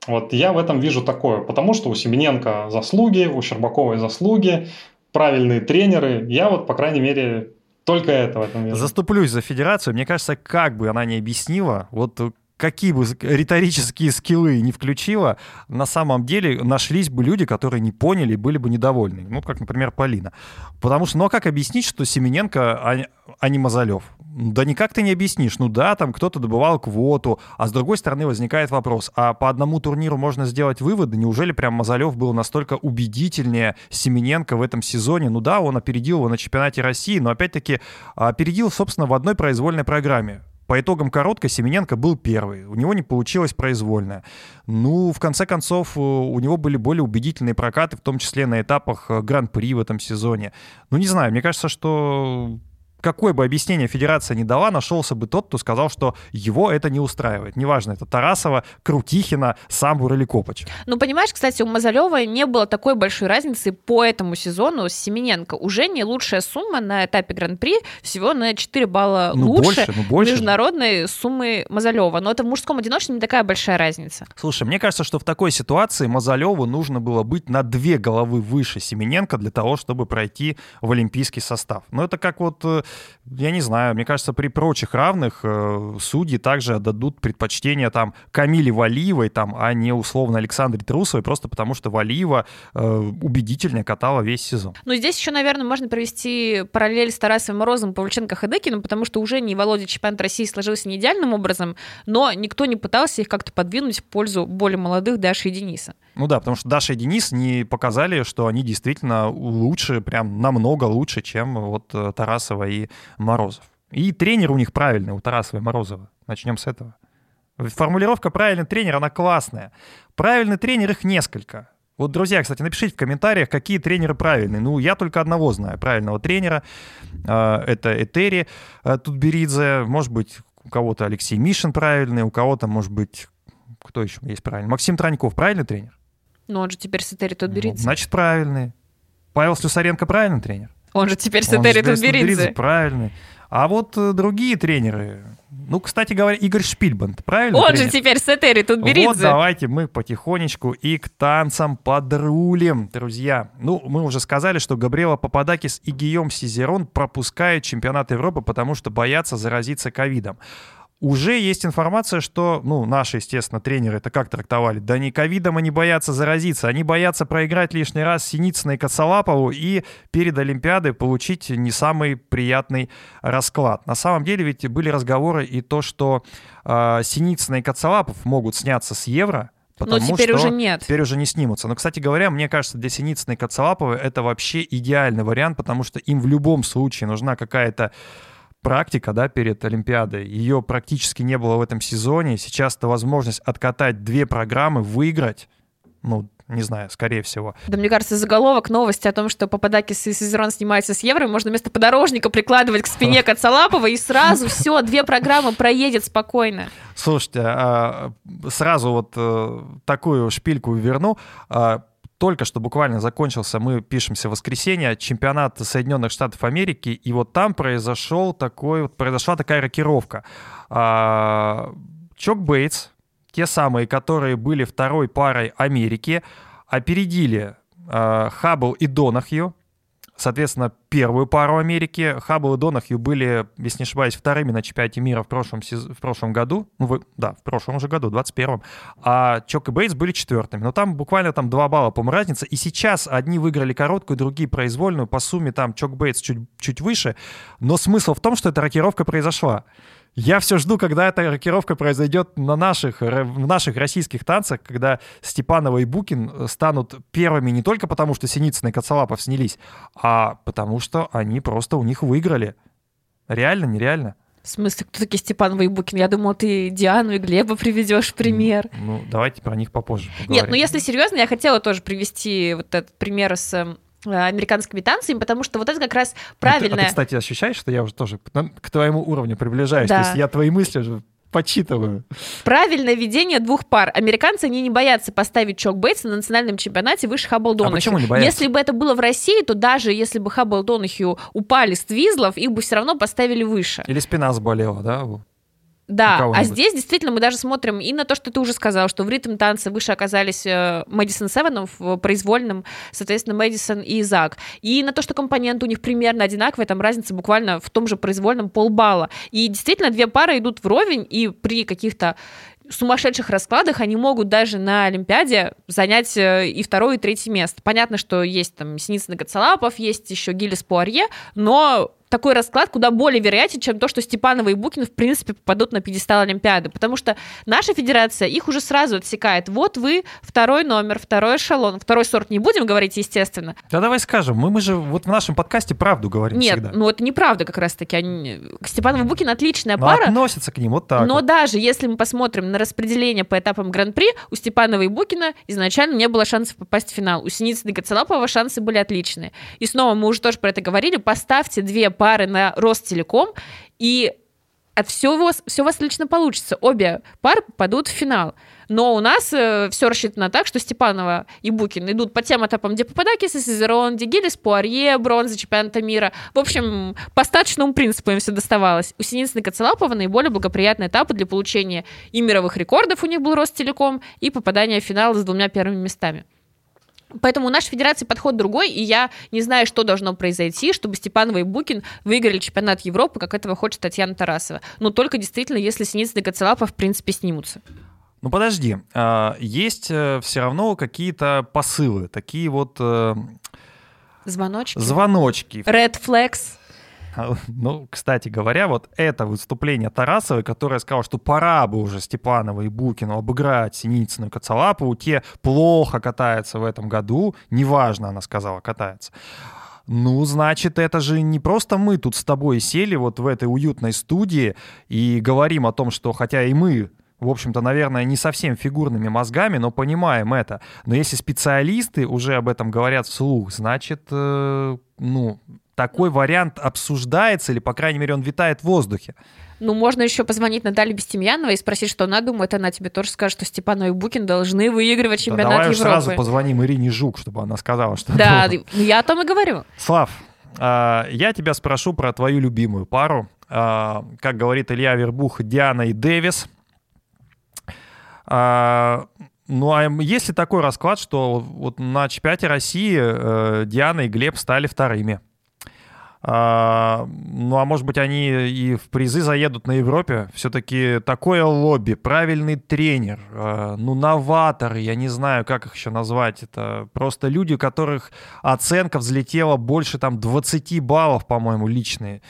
Вот я в этом вижу такое, потому что у Семененко заслуги, у Щербаковой заслуги, правильные тренеры. Я вот, по крайней мере, только это в этом вижу. Заступлюсь за федерацию. Мне кажется, как бы она не объяснила, вот какие бы риторические скиллы не включила, на самом деле нашлись бы люди, которые не поняли и были бы недовольны. Ну, как, например, Полина. Потому что, ну а как объяснить, что Семененко, а, а не Мазалев? Да никак ты не объяснишь. Ну да, там кто-то добывал квоту, а с другой стороны возникает вопрос, а по одному турниру можно сделать выводы? Неужели прям Мазалев был настолько убедительнее Семененко в этом сезоне? Ну да, он опередил его на чемпионате России, но опять-таки опередил, собственно, в одной произвольной программе. По итогам короткой Семененко был первый. У него не получилось произвольное. Ну, в конце концов, э, у него были более убедительные прокаты, в том числе на этапах э, Гран-при в этом сезоне. Ну, не знаю, мне кажется, что какое бы объяснение федерация не дала, нашелся бы тот, кто сказал, что его это не устраивает. Неважно, это Тарасова, Крутихина, Самбур или Копач. Ну, понимаешь, кстати, у Мазалева не было такой большой разницы по этому сезону с Семененко. Уже не лучшая сумма на этапе Гран-при, всего на 4 балла ну, лучше больше, ну, больше международной суммы Мазалева. Но это в мужском одиночном не такая большая разница. Слушай, мне кажется, что в такой ситуации Мазалеву нужно было быть на две головы выше Семененко для того, чтобы пройти в олимпийский состав. Но это как вот э, я не знаю, мне кажется, при прочих равных э, судьи также отдадут предпочтение там Камиле Валиевой, там, а не условно Александре Трусовой, просто потому что Валиева э, убедительнее катала весь сезон. Ну, здесь еще, наверное, можно провести параллель с Тарасовым Морозом, Павлюченко, Ходыкиным, потому что уже не Володя чемпионат России сложился не идеальным образом, но никто не пытался их как-то подвинуть в пользу более молодых Даши и Дениса. Ну да, потому что Даша и Денис не показали, что они действительно лучше, прям намного лучше, чем вот э, Тарасова и Морозов. И тренер у них правильный, у Тарасова и Морозова. Начнем с этого. Формулировка «правильный тренер», она классная. Правильный тренер их несколько. Вот, друзья, кстати, напишите в комментариях, какие тренеры правильные. Ну, я только одного знаю правильного тренера. А, это Этери э, Тутберидзе. Может быть, у кого-то Алексей Мишин правильный, у кого-то, может быть, кто еще есть правильный? Максим Траньков правильный тренер? Ну, он же теперь с Этери Тутберидзе. Ну, значит, правильный. Павел Слюсаренко правильный тренер? Он же теперь с Этери Тутберидзе. Правильный. А вот э, другие тренеры, Ну, кстати говоря, Игорь Шпильбанд, правильно? Он тренер? же теперь с Этери тут берите. Вот давайте мы потихонечку и к танцам подрулим, друзья. Ну, мы уже сказали, что Габриэла Пападакис и Гийом Сизерон пропускают чемпионат Европы, потому что боятся заразиться ковидом. Уже есть информация, что, ну, наши, естественно, тренеры это как трактовали? Да не ковидом они боятся заразиться, они боятся проиграть лишний раз Синицына и Коцалапову и перед Олимпиадой получить не самый приятный расклад. На самом деле ведь были разговоры и то, что э, Синицына и Коцалапов могут сняться с Евро, Потому Но теперь что уже нет. Теперь уже не снимутся. Но, кстати говоря, мне кажется, для Синицына и Коцалапова это вообще идеальный вариант, потому что им в любом случае нужна какая-то практика, да, перед Олимпиадой. Ее практически не было в этом сезоне. Сейчас это возможность откатать две программы, выиграть. Ну, не знаю, скорее всего. Да, мне кажется, заголовок новости о том, что Пападакис и Сизерон снимается с Евро, можно вместо подорожника прикладывать к спине Коцалапова, и сразу все, две программы проедет спокойно. Слушайте, а, сразу вот э, такую шпильку верну а, только что буквально закончился, мы пишемся в воскресенье, чемпионат Соединенных Штатов Америки, и вот там произошел такой, произошла такая рокировка. А, Чок Бейтс, те самые, которые были второй парой Америки, опередили а, Хаббл и Донахью, Соответственно, первую пару Америки Хаббл и Донахью были, если не ошибаюсь, вторыми на чемпионате мира в прошлом, в прошлом году. Ну, вы, да, в прошлом уже году, 21-м. А Чок и Бейтс были четвертыми. Но там буквально там 2 балла, по-моему, разница. И сейчас одни выиграли короткую, другие произвольную. По сумме там Чок Бейтс чуть, чуть выше. Но смысл в том, что эта рокировка произошла. Я все жду, когда эта рокировка произойдет на наших, в наших российских танцах, когда Степанова и Букин э, станут первыми не только потому, что Синицын и Коцалапов снялись, а потому что они просто у них выиграли. Реально, нереально. В смысле, кто такие Степанова и Букин? Я думал, ты Диану и Глеба приведешь пример. Ну, давайте про них попозже поговорим. Нет, ну если серьезно, я хотела тоже привести вот этот пример с эм, американскими танцами, потому что вот это как раз правильно. А ты, кстати, ощущаешь, что я уже тоже к твоему уровню приближаюсь? Да. То есть я твои мысли уже почитываю. Правильное ведение двух пар. Американцы, они не боятся поставить Чок Бейтса на национальном чемпионате выше Хаббл Донахью. А почему не боятся? Если бы это было в России, то даже если бы Хаббл Донахью упали с твизлов, их бы все равно поставили выше. Или спина заболела, да? Да, а здесь действительно мы даже смотрим и на то, что ты уже сказал, что в ритм танца выше оказались э, Мэдисон Севенов в произвольном, соответственно, Мэдисон и Зак. И на то, что компоненты у них примерно одинаковые, там разница буквально в том же произвольном полбалла. И действительно две пары идут вровень, и при каких-то сумасшедших раскладах они могут даже на Олимпиаде занять э, и второе, и третье место. Понятно, что есть там Синицын Гацалапов, есть еще Гиллис Пуарье, но такой расклад куда более вероятен, чем то, что Степанова и Букин, в принципе, попадут на пьедестал Олимпиады. Потому что наша федерация их уже сразу отсекает. Вот вы второй номер, второй эшелон. Второй сорт не будем говорить, естественно. Да давай скажем. Мы, мы же вот в нашем подкасте правду говорим Нет, всегда. ну это неправда как раз-таки. Они... Степанова и Букин отличная но пара. относятся к ним вот так Но вот. даже если мы посмотрим на распределение по этапам Гран-при, у Степанова и Букина изначально не было шансов попасть в финал. У Синицына и Гоцелапова шансы были отличные. И снова мы уже тоже про это говорили. Поставьте две пары на рост Ростелеком, и от всего, все у вас отлично получится. Обе пары попадут в финал. Но у нас э, все рассчитано так, что Степанова и Букин идут по тем этапам, где Пападакис, Сезерон, Дегилис, Пуарье, бронза чемпионата мира. В общем, по статичному принципу им все доставалось. У Синицына и Коцелапова наиболее благоприятные этапы для получения и мировых рекордов у них был Ростелеком, и попадания в финал с двумя первыми местами. Поэтому у нашей федерации подход другой, и я не знаю, что должно произойти, чтобы Степанова и Букин выиграли чемпионат Европы, как этого хочет Татьяна Тарасова. Но только действительно, если Синицын и Коцелапов, в принципе, снимутся. Ну подожди, а, есть э, все равно какие-то посылы, такие вот... Э, звоночки. Звоночки. Red flags. Ну, кстати говоря, вот это выступление Тарасовой, которая сказала, что пора бы уже Степанова и Букину обыграть Синицыну и Коцалапову, те плохо катаются в этом году, неважно, она сказала, катается. Ну, значит, это же не просто мы тут с тобой сели вот в этой уютной студии и говорим о том, что хотя и мы в общем-то, наверное, не совсем фигурными мозгами, но понимаем это. Но если специалисты уже об этом говорят вслух, значит, э, ну, такой вариант обсуждается или, по крайней мере, он витает в воздухе. Ну, можно еще позвонить Наталье Бестемьяновой и спросить, что она думает. Она тебе тоже скажет, что Степанов и Букин должны выигрывать чемпионат да, давай Европы. Давай сразу позвоним Ирине Жук, чтобы она сказала, что... Да, ну, я о том и говорю. Слав, а, я тебя спрошу про твою любимую пару. как говорит Илья Вербух, Дианой Дэвис. Ну, а есть ли такой расклад, что вот на чемпионате России э, Диана и Глеб стали вторыми? А, ну, а может быть, они и в призы заедут на Европе? Все-таки такое лобби, правильный тренер, э, ну, новаторы, я не знаю, как их еще назвать. Это просто люди, у которых оценка взлетела больше там 20 баллов, по-моему, личные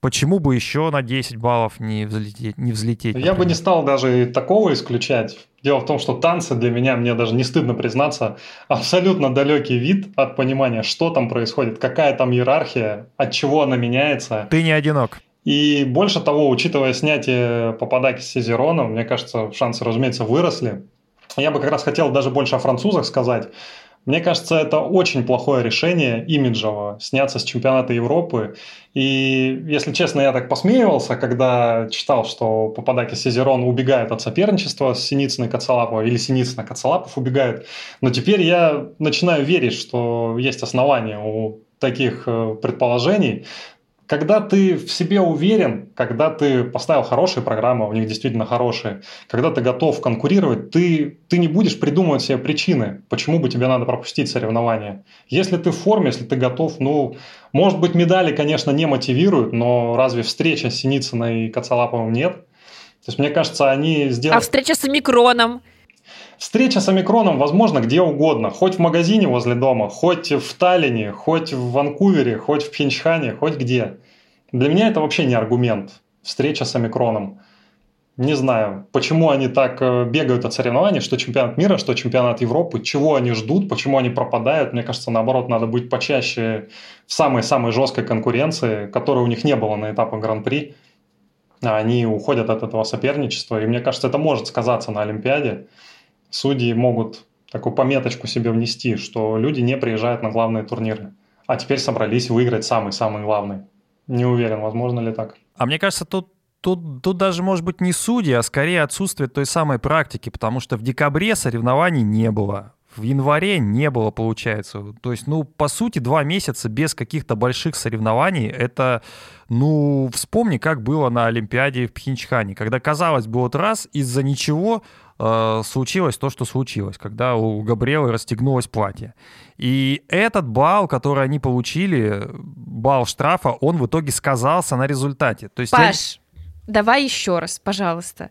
почему бы еще на 10 баллов не взлететь? Не взлететь Я бы не стал даже такого исключать. Дело в том, что танцы для меня, мне даже не стыдно признаться, абсолютно далекий вид от понимания, что там происходит, какая там иерархия, от чего она меняется. Ты не одинок. И больше того, учитывая снятие Пападаки с Сезерона, мне кажется, шансы, разумеется, выросли. Я бы как раз хотел даже больше о французах сказать. Мне кажется, это очень плохое решение имиджево сняться с чемпионата Европы. И, если честно, я так посмеивался, когда читал, что Пападаки Сезерон убегает от соперничества с Синицыной Кацалапова или Синицына Кацалапов убегает. Но теперь я начинаю верить, что есть основания у таких э, предположений. Когда ты в себе уверен, когда ты поставил хорошие программы, у них действительно хорошие, когда ты готов конкурировать, ты, ты не будешь придумывать себе причины, почему бы тебе надо пропустить соревнования. Если ты в форме, если ты готов, ну, может быть, медали, конечно, не мотивируют, но разве встреча с Синицыной и Кацалаповым нет? То есть, мне кажется, они сделали... А встреча с омикроном? Встреча с омикроном возможно где угодно. Хоть в магазине возле дома, хоть в Таллине, хоть в Ванкувере, хоть в Пхенчхане, хоть где. Для меня это вообще не аргумент. Встреча с омикроном. Не знаю, почему они так э, бегают от соревнований, что чемпионат мира, что чемпионат Европы, чего они ждут, почему они пропадают. Мне кажется, наоборот, надо быть почаще в самой-самой жесткой конкуренции, которой у них не было на этапах Гран-при. Они уходят от этого соперничества, и мне кажется, это может сказаться на Олимпиаде судьи могут такую пометочку себе внести, что люди не приезжают на главные турниры, а теперь собрались выиграть самый-самый главный. Не уверен, возможно ли так. А мне кажется, тут Тут, тут даже, может быть, не судьи, а скорее отсутствие той самой практики, потому что в декабре соревнований не было. В январе не было, получается. То есть, ну, по сути, два месяца без каких-то больших соревнований, это, ну, вспомни, как было на Олимпиаде в Пхенчхане, когда, казалось бы, вот раз из-за ничего э, случилось то, что случилось, когда у Габриэлы расстегнулось платье. И этот балл, который они получили, балл штрафа, он в итоге сказался на результате. То есть Паш, я... давай еще раз, пожалуйста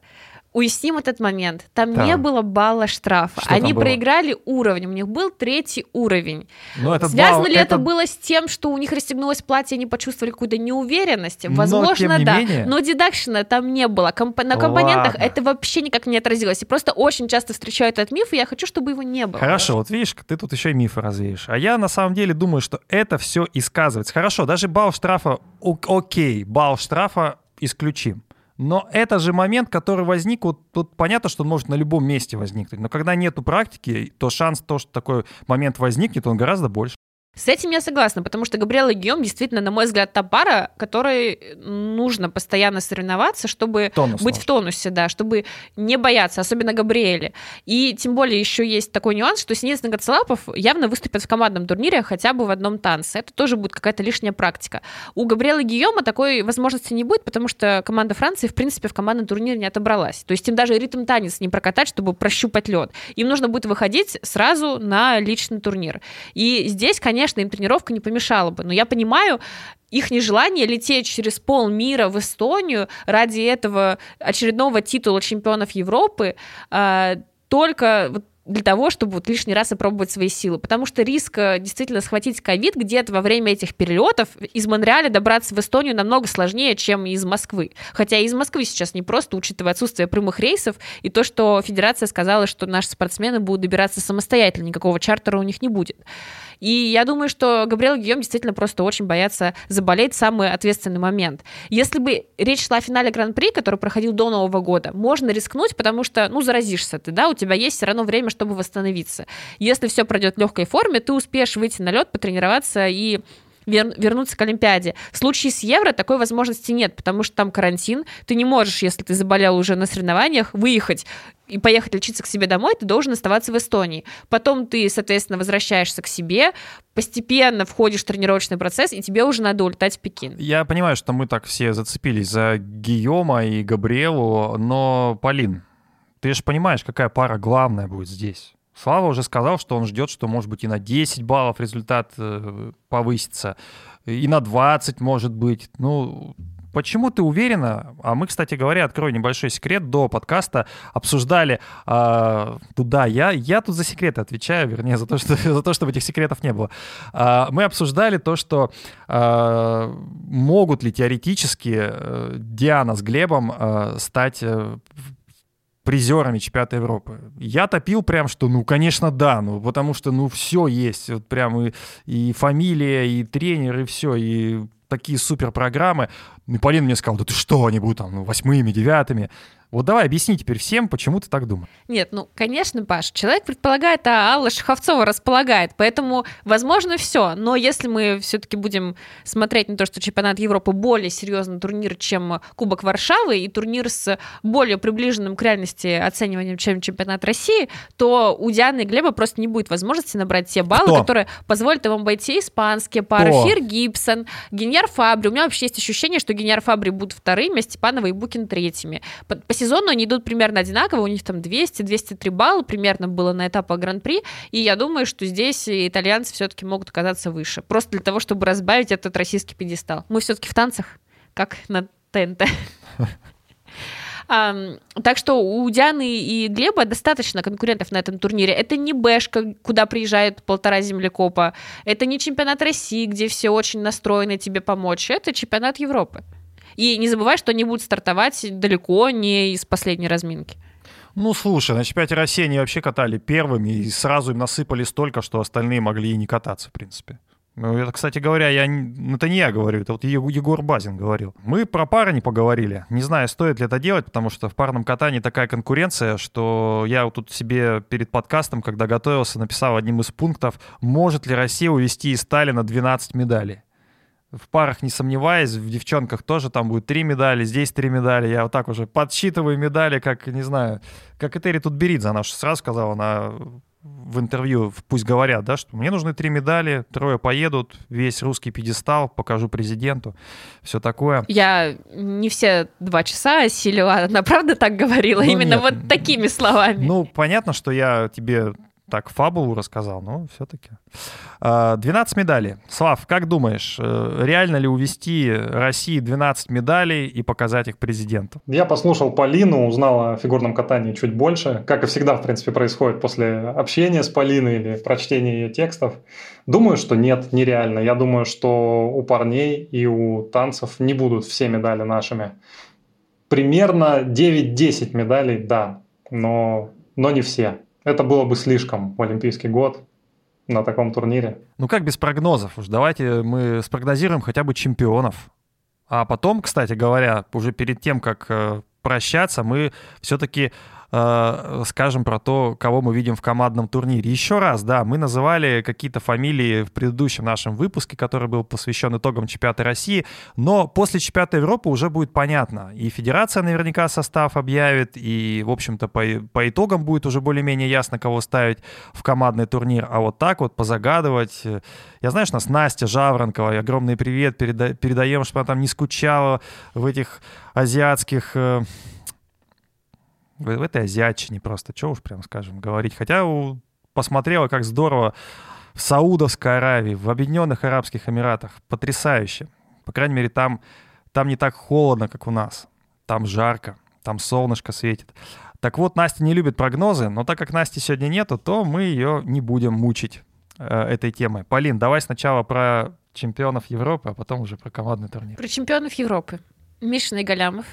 уясним этот момент. Там да. не было балла штрафа. Что Они проиграли уровень. У них был третий уровень. Но этот Связано балл, ли это... это было с тем, что у них расстегнулось платье, они почувствовали какую-то неуверенность? Возможно, Но, да. Менее... Но дедакшена там не было. Комп... На компонентах Ладно. это вообще никак не отразилось. И просто очень часто встречаю этот миф, и я хочу, чтобы его не было. Хорошо, вот видишь, ты тут еще и мифы развеешь. А я на самом деле думаю, что это все и сказывается. Хорошо, даже балл штрафа, окей, балл штрафа исключим. Но это же момент, который возник, вот тут понятно, что он может на любом месте возникнуть, но когда нету практики, то шанс то, что такой момент возникнет, он гораздо больше. С этим я согласна, потому что Габриэла и Гийом действительно, на мой взгляд, та пара, которой нужно постоянно соревноваться, чтобы Тонус быть нужно. в тонусе, да, чтобы не бояться, особенно Габриэле. И тем более еще есть такой нюанс, что Синицын и Гацелапов явно выступят в командном турнире хотя бы в одном танце. Это тоже будет какая-то лишняя практика. У Габриэла и Гийома такой возможности не будет, потому что команда Франции, в принципе, в командном турнире не отобралась. То есть им даже ритм танец не прокатать, чтобы прощупать лед. Им нужно будет выходить сразу на личный турнир. И здесь, конечно, конечно, им тренировка не помешала бы, но я понимаю их нежелание лететь через полмира в Эстонию ради этого очередного титула чемпионов Европы э, только вот для того, чтобы вот лишний раз опробовать свои силы. Потому что риск э, действительно схватить ковид где-то во время этих перелетов из Монреаля добраться в Эстонию намного сложнее, чем из Москвы. Хотя из Москвы сейчас не просто, учитывая отсутствие прямых рейсов и то, что федерация сказала, что наши спортсмены будут добираться самостоятельно, никакого чартера у них не будет. И я думаю, что Габриэл и Гийом действительно просто очень боятся заболеть в самый ответственный момент. Если бы речь шла о финале Гран-при, который проходил до Нового года, можно рискнуть, потому что, ну, заразишься ты, да, у тебя есть все равно время, чтобы восстановиться. Если все пройдет в легкой форме, ты успеешь выйти на лед, потренироваться и вер, вернуться к Олимпиаде. В случае с Евро такой возможности нет, потому что там карантин. Ты не можешь, если ты заболел уже на соревнованиях, выехать и поехать лечиться к себе домой, ты должен оставаться в Эстонии. Потом ты, соответственно, возвращаешься к себе, постепенно входишь в тренировочный процесс, и тебе уже надо улетать в Пекин. Я понимаю, что мы так все зацепились за Гийома и Габриэлу, но, Полин, ты же понимаешь, какая пара главная будет здесь. Слава уже сказал, что он ждет, что, может быть, и на 10 баллов результат э, повысится, и на 20, может быть. Ну, Почему ты уверена? А мы, кстати говоря, открою небольшой секрет. До подкаста обсуждали... Э, туда я, я тут за секреты отвечаю, вернее, за то, что, за то чтобы этих секретов не было. Э, мы обсуждали то, что э, могут ли теоретически э, Диана с Глебом э, стать э, призерами чемпионата Европы. Я топил прям, что, ну, конечно, да, ну, потому что, ну, все есть, вот прям и, и фамилия, и тренер, и все, и такие супер программы. И Полина мне сказала, да ты что, они будут там ну, восьмыми, девятыми. Вот давай объясни теперь всем, почему ты так думаешь. Нет, ну, конечно, Паш, человек предполагает, а Алла Шаховцова располагает, поэтому, возможно, все. Но если мы все-таки будем смотреть на то, что чемпионат Европы более серьезный турнир, чем Кубок Варшавы, и турнир с более приближенным к реальности оцениванием, чем чемпионат России, то у Дианы и Глеба просто не будет возможности набрать те баллы, Кто? которые позволят им обойти испанские пары. Кто? Фир Гибсон, Геньяр Фабри. У меня вообще есть ощущение, что Геньяр Фабри будут вторыми, а Степанова и Букин третьими. По, по сезону они идут примерно одинаково, у них там 200-203 балла примерно было на этапах Гран-при, и я думаю, что здесь итальянцы все-таки могут оказаться выше, просто для того, чтобы разбавить этот российский пьедестал. Мы все-таки в танцах, как на ТНТ. Um, так что у Дианы и Глеба достаточно конкурентов на этом турнире. Это не Бэшка, куда приезжает полтора землекопа. Это не чемпионат России, где все очень настроены тебе помочь. Это чемпионат Европы. И не забывай, что они будут стартовать далеко не из последней разминки. Ну, слушай, на чемпионате России они вообще катали первыми и сразу им насыпали столько, что остальные могли и не кататься, в принципе. Ну, это, кстати говоря, я, это не я говорю, это вот Егор Базин говорил. Мы про пары не поговорили. Не знаю, стоит ли это делать, потому что в парном катании такая конкуренция, что я вот тут себе перед подкастом, когда готовился, написал одним из пунктов, может ли Россия увести из Сталина 12 медалей в парах не сомневаюсь, в девчонках тоже там будет три медали, здесь три медали. Я вот так уже подсчитываю медали, как, не знаю, как Этери Тутберидзе, она же сразу сказала, она в интервью «Пусть говорят», да, что мне нужны три медали, трое поедут, весь русский пьедестал, покажу президенту, все такое. Я не все два часа осилила, она правда так говорила, ну, именно нет. вот такими словами. Ну, понятно, что я тебе так фабулу рассказал, но все-таки. 12 а, медалей. Слав, как думаешь, э, реально ли увести России 12 медалей и показать их президенту? Я послушал Полину, узнал о фигурном катании чуть больше, как и всегда, в принципе, происходит после общения с Полиной или прочтения ее текстов. Думаю, что нет, нереально. Я думаю, что у парней и у танцев не будут все медали нашими. Примерно 9-10 медалей, да, но, но не все. Это было бы слишком в Олимпийский год на таком турнире. Ну как без прогнозов? Уж давайте мы спрогнозируем хотя бы чемпионов. А потом, кстати говоря, уже перед тем, как э, прощаться, мы все-таки э, скажем про то, кого мы видим в командном турнире. Еще раз, да, мы называли какие-то фамилии в предыдущем нашем выпуске, который был посвящен итогам чемпионата России, но после чемпионата Европы уже будет понятно. И федерация наверняка состав объявит, и, в общем-то, по, по итогам будет уже более-менее ясно, кого ставить в командный турнир. А вот так вот позагадывать... Э, я знаю, что у нас Настя Жаворонкова, огромный привет переда передаем, чтобы она там не скучала в этих азиатских э, в, в этой азиатчине просто, что уж прям скажем, говорить. Хотя у, посмотрела, как здорово в Саудовской Аравии, в Объединенных Арабских Эмиратах. Потрясающе. По крайней мере, там, там не так холодно, как у нас. Там жарко, там солнышко светит. Так вот, Настя не любит прогнозы, но так как Насти сегодня нету, то мы ее не будем мучить э, этой темой. Полин, давай сначала про чемпионов Европы, а потом уже про командный турнир. Про чемпионов Европы. Мишина и Галямов.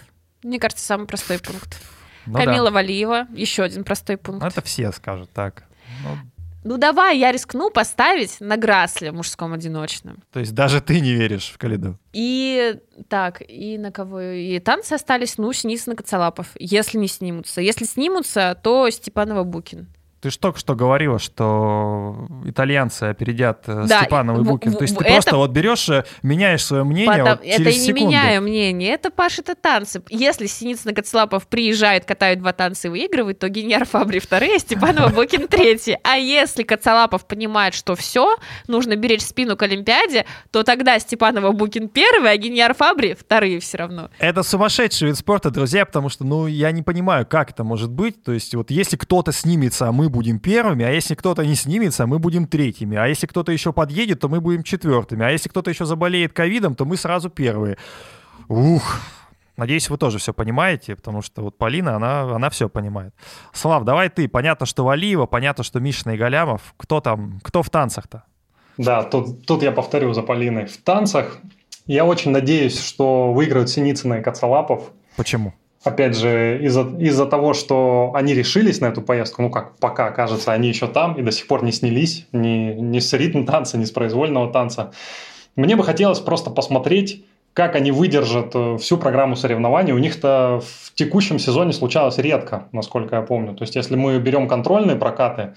Мне кажется, самый простой пункт. Ну, Камила да. Валиева, еще один простой пункт. Ну, это все скажут так. Ну, ну давай, я рискну поставить на Грасле мужском одиночном. То есть даже ты не веришь в Калиду? И так, и на кого? И танцы остались, ну, Синицын и Коцалапов, если не снимутся. Если снимутся, то Степанова Букин. Ты же только что говорила, что итальянцы опередят э, да, Степанова и Букин. То есть ты это... просто вот берешь, э, меняешь свое мнение Потом... вот через Это не секунду. меняю мнение, это Паша, это танцы. Если Синицын и Коцелапов приезжают, катают два танца и выигрывают, то Геньяр Фабри вторые, а Степанова Букин третий. А если Коцелапов понимает, что все, нужно беречь спину к Олимпиаде, то тогда Степанова Букин первый, а Геньяр Фабри вторые все равно. Это сумасшедший вид спорта, друзья, потому что, ну, я не понимаю, как это может быть. То есть вот если кто-то снимется, а мы будем первыми, а если кто-то не снимется, мы будем третьими, а если кто-то еще подъедет, то мы будем четвертыми, а если кто-то еще заболеет ковидом, то мы сразу первые. Ух, Надеюсь, вы тоже все понимаете, потому что вот Полина, она, она все понимает. Слав, давай ты. Понятно, что Валиева, понятно, что Мишина и Галямов. Кто там, кто в танцах-то? Да, тут, тут я повторю за Полиной. В танцах я очень надеюсь, что выиграют Синицына и Коцалапов. Почему? Опять же, из-за из того, что они решились на эту поездку, ну как пока кажется, они еще там и до сих пор не снялись, ни, ни с ритм танца, ни с произвольного танца. Мне бы хотелось просто посмотреть, как они выдержат э, всю программу соревнований. У них-то в текущем сезоне случалось редко, насколько я помню. То есть, если мы берем контрольные прокаты,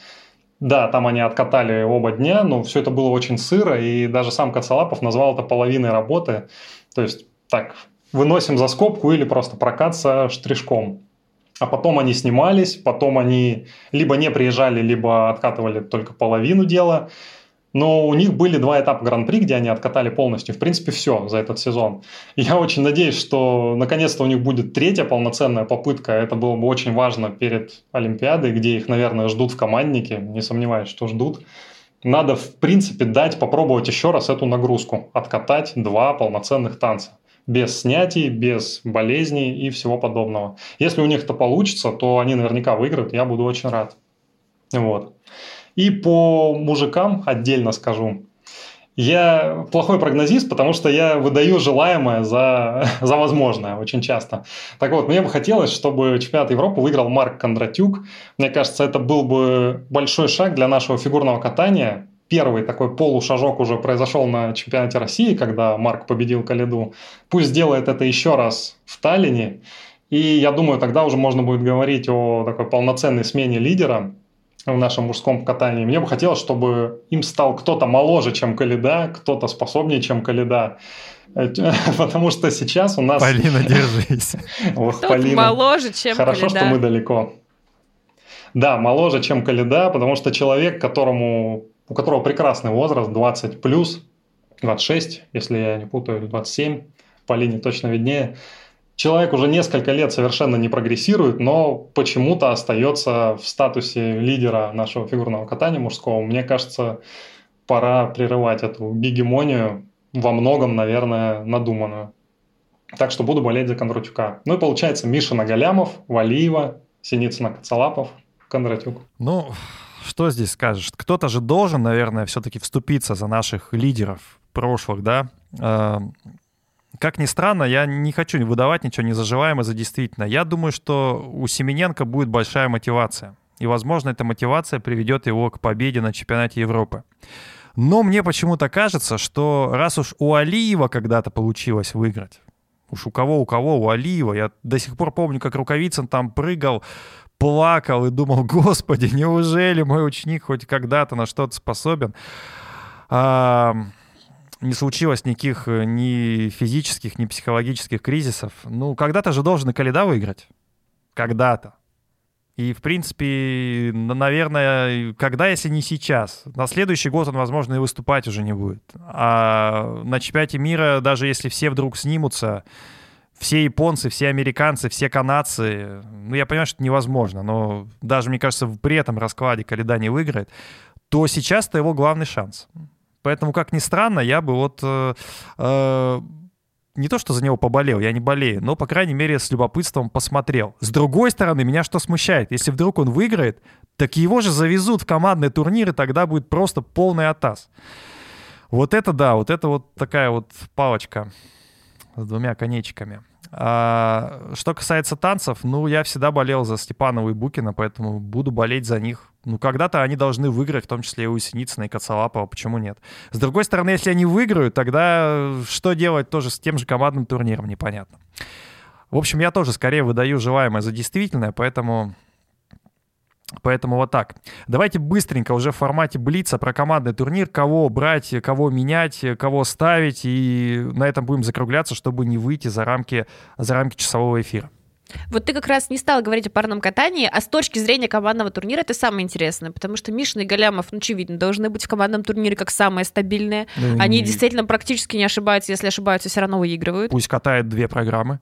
да, там они откатали оба дня, но все это было очень сыро, и даже сам Кацалапов назвал это половиной работы. То есть, так, выносим за скобку или просто прокат со штришком. А потом они снимались, потом они либо не приезжали, либо откатывали только половину дела. Но у них были два этапа Гран-при, где они откатали полностью. В принципе, все за этот сезон. Я очень надеюсь, что наконец-то у них будет третья полноценная попытка. Это было бы очень важно перед Олимпиадой, где их, наверное, ждут в команднике. Не сомневаюсь, что ждут. Надо, в принципе, дать попробовать еще раз эту нагрузку. Откатать два полноценных танца без снятий, без болезней и всего подобного. Если у них это получится, то они наверняка выиграют, я буду очень рад. Вот. И по мужикам отдельно скажу. Я плохой прогнозист, потому что я выдаю желаемое за, за возможное очень часто. Так вот, мне бы хотелось, чтобы чемпионат Европы выиграл Марк Кондратюк. Мне кажется, это был бы большой шаг для нашего фигурного катания, первый такой полушажок уже произошел на чемпионате России, когда Марк победил Калиду. Пусть сделает это еще раз в Таллине. И я думаю, тогда уже можно будет говорить о такой полноценной смене лидера в нашем мужском катании. Мне бы хотелось, чтобы им стал кто-то моложе, чем Калида, кто-то способнее, чем Калида. Потому что сейчас у нас... Полина, держись. Ох, Полина. моложе, чем Хорошо, что мы далеко. Да, моложе, чем Калида, потому что человек, которому у которого прекрасный возраст, 20 плюс, 26, если я не путаю, 27, по линии точно виднее. Человек уже несколько лет совершенно не прогрессирует, но почему-то остается в статусе лидера нашего фигурного катания мужского. Мне кажется, пора прерывать эту гегемонию, во многом, наверное, надуманную. Так что буду болеть за Кондратюка. Ну и получается Миша Нагалямов, Валиева, Синицына Кацалапов, Кондратюк. Ну, что здесь скажешь? Кто-то же должен, наверное, все-таки вступиться за наших лидеров прошлых, да? А, как ни странно, я не хочу выдавать ничего незаживаемое за действительно. Я думаю, что у Семененко будет большая мотивация. И, возможно, эта мотивация приведет его к победе на чемпионате Европы. Но мне почему-то кажется, что раз уж у Алиева когда-то получилось выиграть, уж у кого, у кого, у Алиева, я до сих пор помню, как Рукавицын там прыгал плакал и думал, господи, неужели мой ученик хоть когда-то на что-то способен? А, не случилось никаких э, ни физических, ни психологических кризисов. Ну, когда-то же должен и Каледа выиграть. Когда-то. И, в принципе, наверное, когда, если не сейчас? На следующий год он, возможно, и выступать уже не будет. А на чемпионате мира, даже если все вдруг снимутся, все японцы, все американцы, все канадцы, ну, я понимаю, что это невозможно, но даже, мне кажется, при этом раскладе Каледа не выиграет, то сейчас это его главный шанс. Поэтому, как ни странно, я бы вот... Э, э, не то, что за него поболел, я не болею, но, по крайней мере, с любопытством посмотрел. С другой стороны, меня что смущает? Если вдруг он выиграет, так его же завезут в командные турниры, тогда будет просто полный атас. Вот это да, вот это вот такая вот палочка с двумя конечками. А, что касается танцев, ну, я всегда болел за Степанова и Букина, поэтому буду болеть за них. Ну, когда-то они должны выиграть, в том числе и у Синицына и Коцалапова, почему нет? С другой стороны, если они выиграют, тогда что делать тоже с тем же командным турниром, непонятно. В общем, я тоже скорее выдаю желаемое за действительное, поэтому Поэтому вот так. Давайте быстренько уже в формате Блица про командный турнир, кого брать, кого менять, кого ставить, и на этом будем закругляться, чтобы не выйти за рамки, за рамки часового эфира. Вот ты как раз не стал говорить о парном катании, а с точки зрения командного турнира это самое интересное, потому что Мишин и Галямов, ну, очевидно, должны быть в командном турнире как самые стабильные. Ну, Они не... действительно практически не ошибаются, если ошибаются, все равно выигрывают. Пусть катают две программы.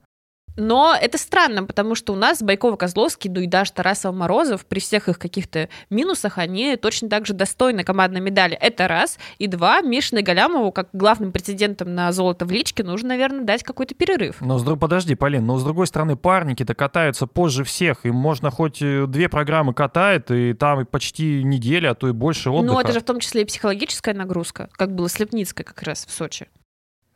Но это странно, потому что у нас Байкова-Козловский, ну и даже Тарасов-Морозов, при всех их каких-то минусах, они точно так же достойны командной медали. Это раз. И два, Мишиной Галямову, как главным претендентом на золото в личке, нужно, наверное, дать какой-то перерыв. Но, с, подожди, Полин, но с другой стороны, парники-то катаются позже всех. Им можно хоть э, две программы катает, и там почти неделя, а то и больше отдыха. Ну, это же в том числе и психологическая нагрузка, как было с Лепницкой как раз в Сочи.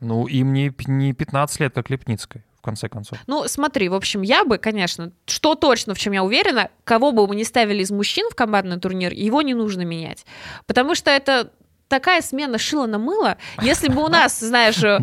Ну, им не, не 15 лет, как Лепницкой конце концов. Ну, смотри, в общем, я бы, конечно, что точно, в чем я уверена, кого бы мы ни ставили из мужчин в командный турнир, его не нужно менять. Потому что это такая смена шила на мыло. Если бы у нас, знаешь, э,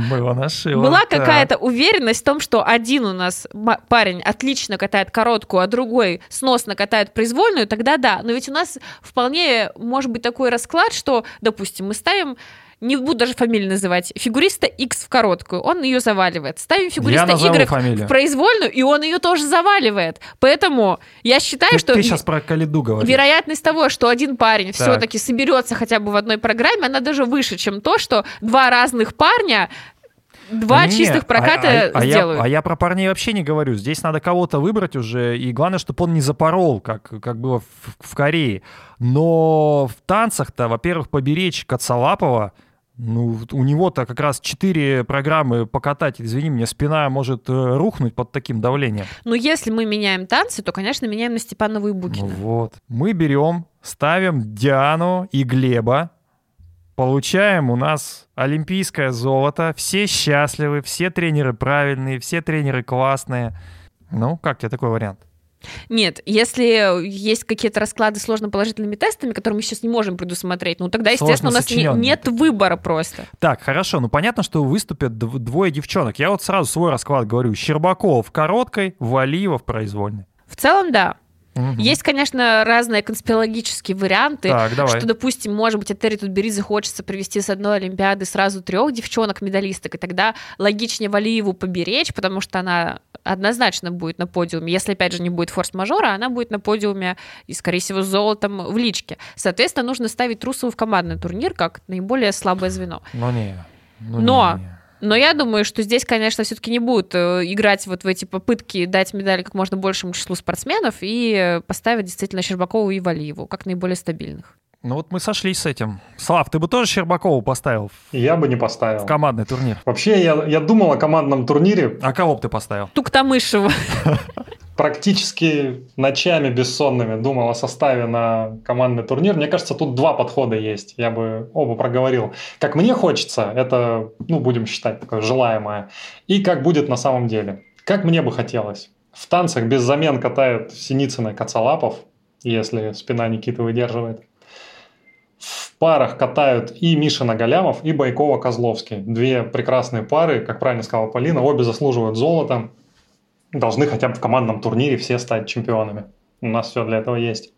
была какая-то уверенность в том, что один у нас парень отлично катает короткую, а другой сносно катает произвольную, тогда да. Но ведь у нас вполне может быть такой расклад, что, допустим, мы ставим не буду даже фамилию называть, фигуриста X в короткую, он ее заваливает. Ставим фигуриста Y фамилию. в произвольную, и он ее тоже заваливает. Поэтому я считаю, ты, что... Ты сейчас про Калиду говоришь. Вероятность того, что один парень все-таки соберется хотя бы в одной программе, она даже выше, чем то, что два разных парня два не, чистых проката а, а, сделают. А я, а я про парней вообще не говорю. Здесь надо кого-то выбрать уже, и главное, чтобы он не запорол, как, как было в, в Корее. Но в танцах-то, во-первых, поберечь Кацалапова, ну, у него-то как раз четыре программы покатать, извини меня, спина может э, рухнуть под таким давлением. Ну, если мы меняем танцы, то, конечно, меняем на Степанова и Букина. Ну, вот. Мы берем, ставим Диану и Глеба, получаем у нас олимпийское золото, все счастливы, все тренеры правильные, все тренеры классные. Ну, как тебе такой вариант? Нет, если есть какие-то расклады с сложно-положительными тестами, которые мы сейчас не можем предусмотреть, ну тогда, естественно, у нас не, нет выбора просто. Так, хорошо, ну понятно, что выступят двое девчонок. Я вот сразу свой расклад говорю. Щербаков в короткой, Валиева в произвольной. В целом, да. Угу. Есть, конечно, разные конспирологические варианты, так, давай. что, допустим, может быть, Этери Тутбери хочется привести с одной Олимпиады сразу трех девчонок-медалисток, и тогда логичнее Валиеву поберечь, потому что она однозначно будет на подиуме. Если, опять же, не будет форс-мажора, она будет на подиуме и, скорее всего, с золотом в личке. Соответственно, нужно ставить Трусову в командный турнир как наиболее слабое звено. Но не. Ну, Но не, не. Но я думаю, что здесь, конечно, все-таки не будут э, играть вот в эти попытки дать медали как можно большему числу спортсменов и поставить действительно Щербакову и Валиеву как наиболее стабильных. Ну вот мы сошлись с этим. Слав, ты бы тоже Щербакову поставил? Я бы не поставил. В командный турнир. Вообще, я, я думал о командном турнире. А кого бы ты поставил? Туктамышева. Практически ночами бессонными думал о составе на командный турнир. Мне кажется, тут два подхода есть. Я бы оба проговорил. Как мне хочется, это, ну, будем считать, такое желаемое. И как будет на самом деле. Как мне бы хотелось. В танцах без замен катают Синицына и Кацалапов, если спина Никиты выдерживает парах катают и Мишина Галямов, и Байкова Козловский. Две прекрасные пары, как правильно сказала Полина, обе заслуживают золота. Должны хотя бы в командном турнире все стать чемпионами. У нас все для этого есть.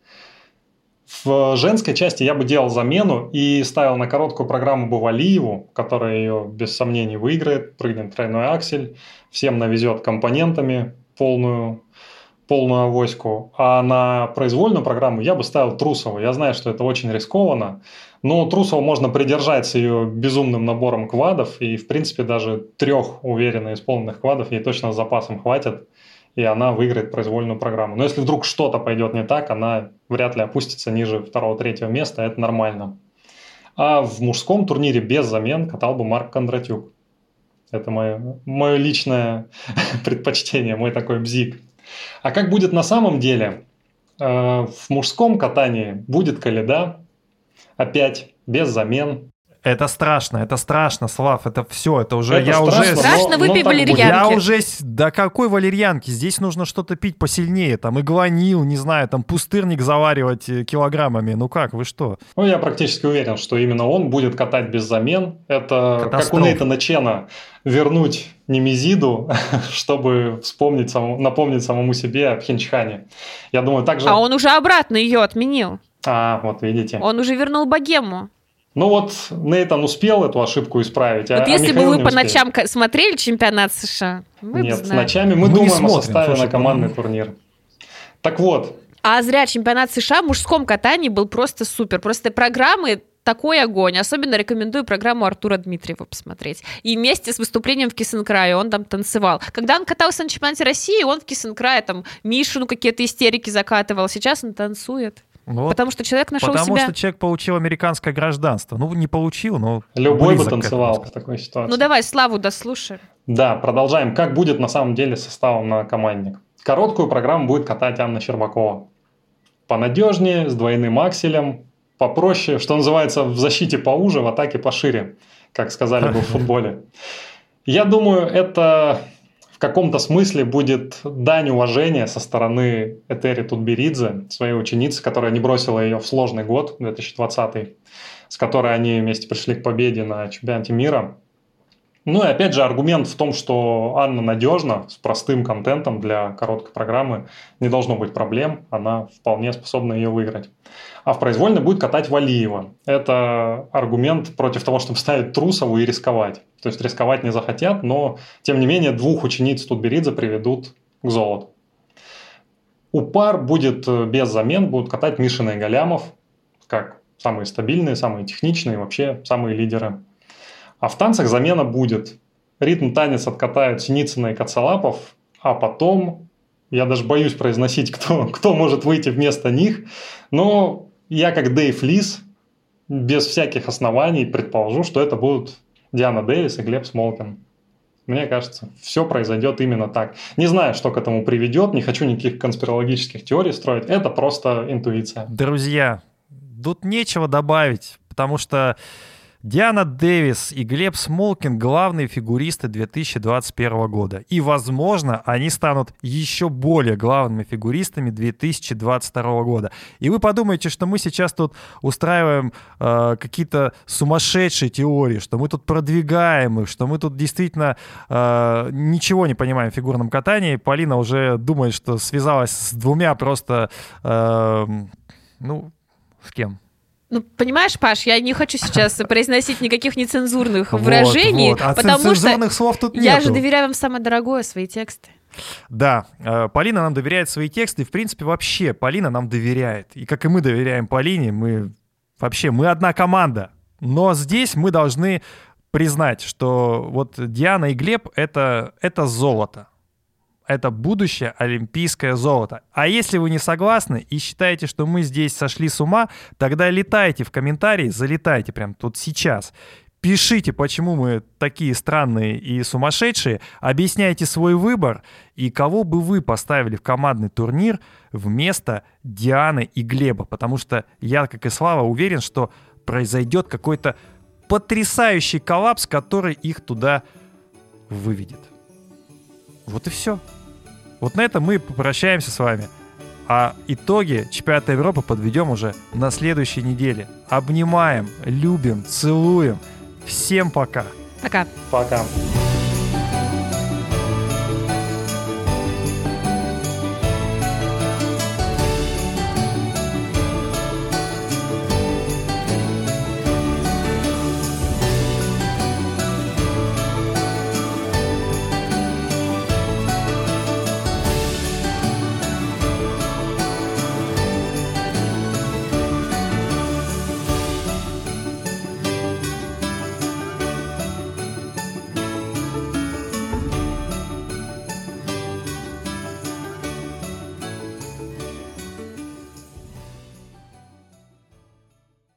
В женской части я бы делал замену и ставил на короткую программу Бавалиеву, которая ее без сомнений выиграет, прыгнет тройной аксель, всем навезет компонентами полную полную авоську, а на произвольную программу я бы ставил Трусову. Я знаю, что это очень рискованно, но Трусову можно придержать с ее безумным набором квадов, и, в принципе, даже трех уверенно исполненных квадов ей точно с запасом хватит, и она выиграет произвольную программу. Но если вдруг что-то пойдет не так, она вряд ли опустится ниже второго-третьего места, это нормально. А в мужском турнире без замен катал бы Марк Кондратюк. Это мое, мое личное предпочтение, мой такой бзик. А как будет на самом деле? Э, в мужском катании будет Каледа, опять без замен. Это страшно, это страшно, Слав, это все, это уже, это я страшно, уже... Страшно, но, выпей но валерьянки. Я уже... Да какой валерьянки? Здесь нужно что-то пить посильнее, там, иглонил, не знаю, там, пустырник заваривать э, килограммами. Ну как, вы что? Ну, я практически уверен, что именно он будет катать без замен. Это как у. Нейтана Чена вернуть Немезиду, чтобы вспомнить, самому- напомнить самому себе о Пхенчхане. Я думаю, также... А он уже обратно ее отменил. А, вот видите. Он уже вернул богему. Ну вот Нейтан успел эту ошибку исправить, а, вот а если бы Михаил вы не по ночам смотрели чемпионат США, вы бы Нет, знали. ночами мы, Мы думаем о смотрим, составе слушай, на командный турнир. Так вот, А зря чемпионат США в мужском катании был просто супер. Просто программы такой огонь. Особенно рекомендую программу Артура Дмитриева посмотреть. И вместе с выступлением в Кисенкрае он там танцевал. Когда он катался на чемпионате России, он в Кисенкрае там Мишину какие-то истерики закатывал. Сейчас он танцует. Ну вот Потому что человек нашел Потому себя. что человек получил американское гражданство. Ну, не получил, но любой бы танцевал в такой ситуации. Ну давай, Славу дослушаем. Да, продолжаем. Как будет на самом деле составом на командник? Короткую программу будет катать Анна Щербакова. Понадежнее, с двойным акселем, попроще, что называется, в защите поуже, в атаке пошире, как сказали бы в футболе. Я думаю, это в каком-то смысле будет дань уважения со стороны Этери Тутберидзе, своей ученицы, которая не бросила ее в сложный год, 2020, с которой они вместе пришли к победе на чемпионате мира. Ну и опять же аргумент в том, что Анна надежна, с простым контентом для короткой программы, не должно быть проблем, она вполне способна ее выиграть. А в произвольной будет катать Валиева. Это аргумент против того, чтобы ставить Трусову и рисковать. То есть рисковать не захотят, но тем не менее двух учениц Тутберидзе приведут к золоту. У пар будет э, без замен, будут катать Мишина и Галямов, как самые стабильные, самые техничные, вообще самые лидеры. А в танцах замена будет. Ритм танец откатают Синицына и Кацалапов, а потом, я даже боюсь произносить, кто, кто может выйти вместо них, но я как Дэйв Лис, без всяких оснований предположу, что это будут Диана Дэвис и Глеб Смолкин. Мне кажется, все произойдет именно так. Не знаю, что к этому приведет, не хочу никаких конспирологических теорий строить, это просто интуиция. Друзья, тут нечего добавить, потому что Диана Дэвис и Глеб Смолкин — главные фигуристы 2021 года. И, возможно, они станут еще более главными фигуристами 2022 года. И вы подумаете, что мы сейчас тут устраиваем э, какие-то сумасшедшие теории, что мы тут продвигаем их, что мы тут действительно э, ничего не понимаем в фигурном катании. Полина уже думает, что связалась с двумя просто... э, ну, с кем? Ну, понимаешь, Паш, я не хочу сейчас произносить никаких нецензурных Вот, выражений, вот. А потому что цензурных слов тут я нету. же доверяю вам самое дорогое, свои тексты. Да, э, Полина нам доверяет свои тексты, и, в принципе, вообще Полина нам доверяет. И как и мы доверяем Полине, мы вообще, мы одна команда. Но здесь мы должны признать, что вот Диана и Глеб это, это золото. Это будущее олимпийское золото. А если вы не согласны и считаете, что мы здесь сошли с ума, тогда летайте в комментарии, залетайте прямо тут сейчас. Пишите, почему мы такие странные и сумасшедшие, объясняйте свой выбор и кого бы вы поставили в командный турнир вместо Дианы и Глеба, потому что я, как и Слава, уверен, что произойдет какой-то потрясающий коллапс, который их туда выведет. Вот и все. Вот на этом мы попрощаемся с вами. А итоги чемпионата Европы подведем уже на следующей неделе. Обнимаем, любим, целуем. Всем пока. Пока. Пока.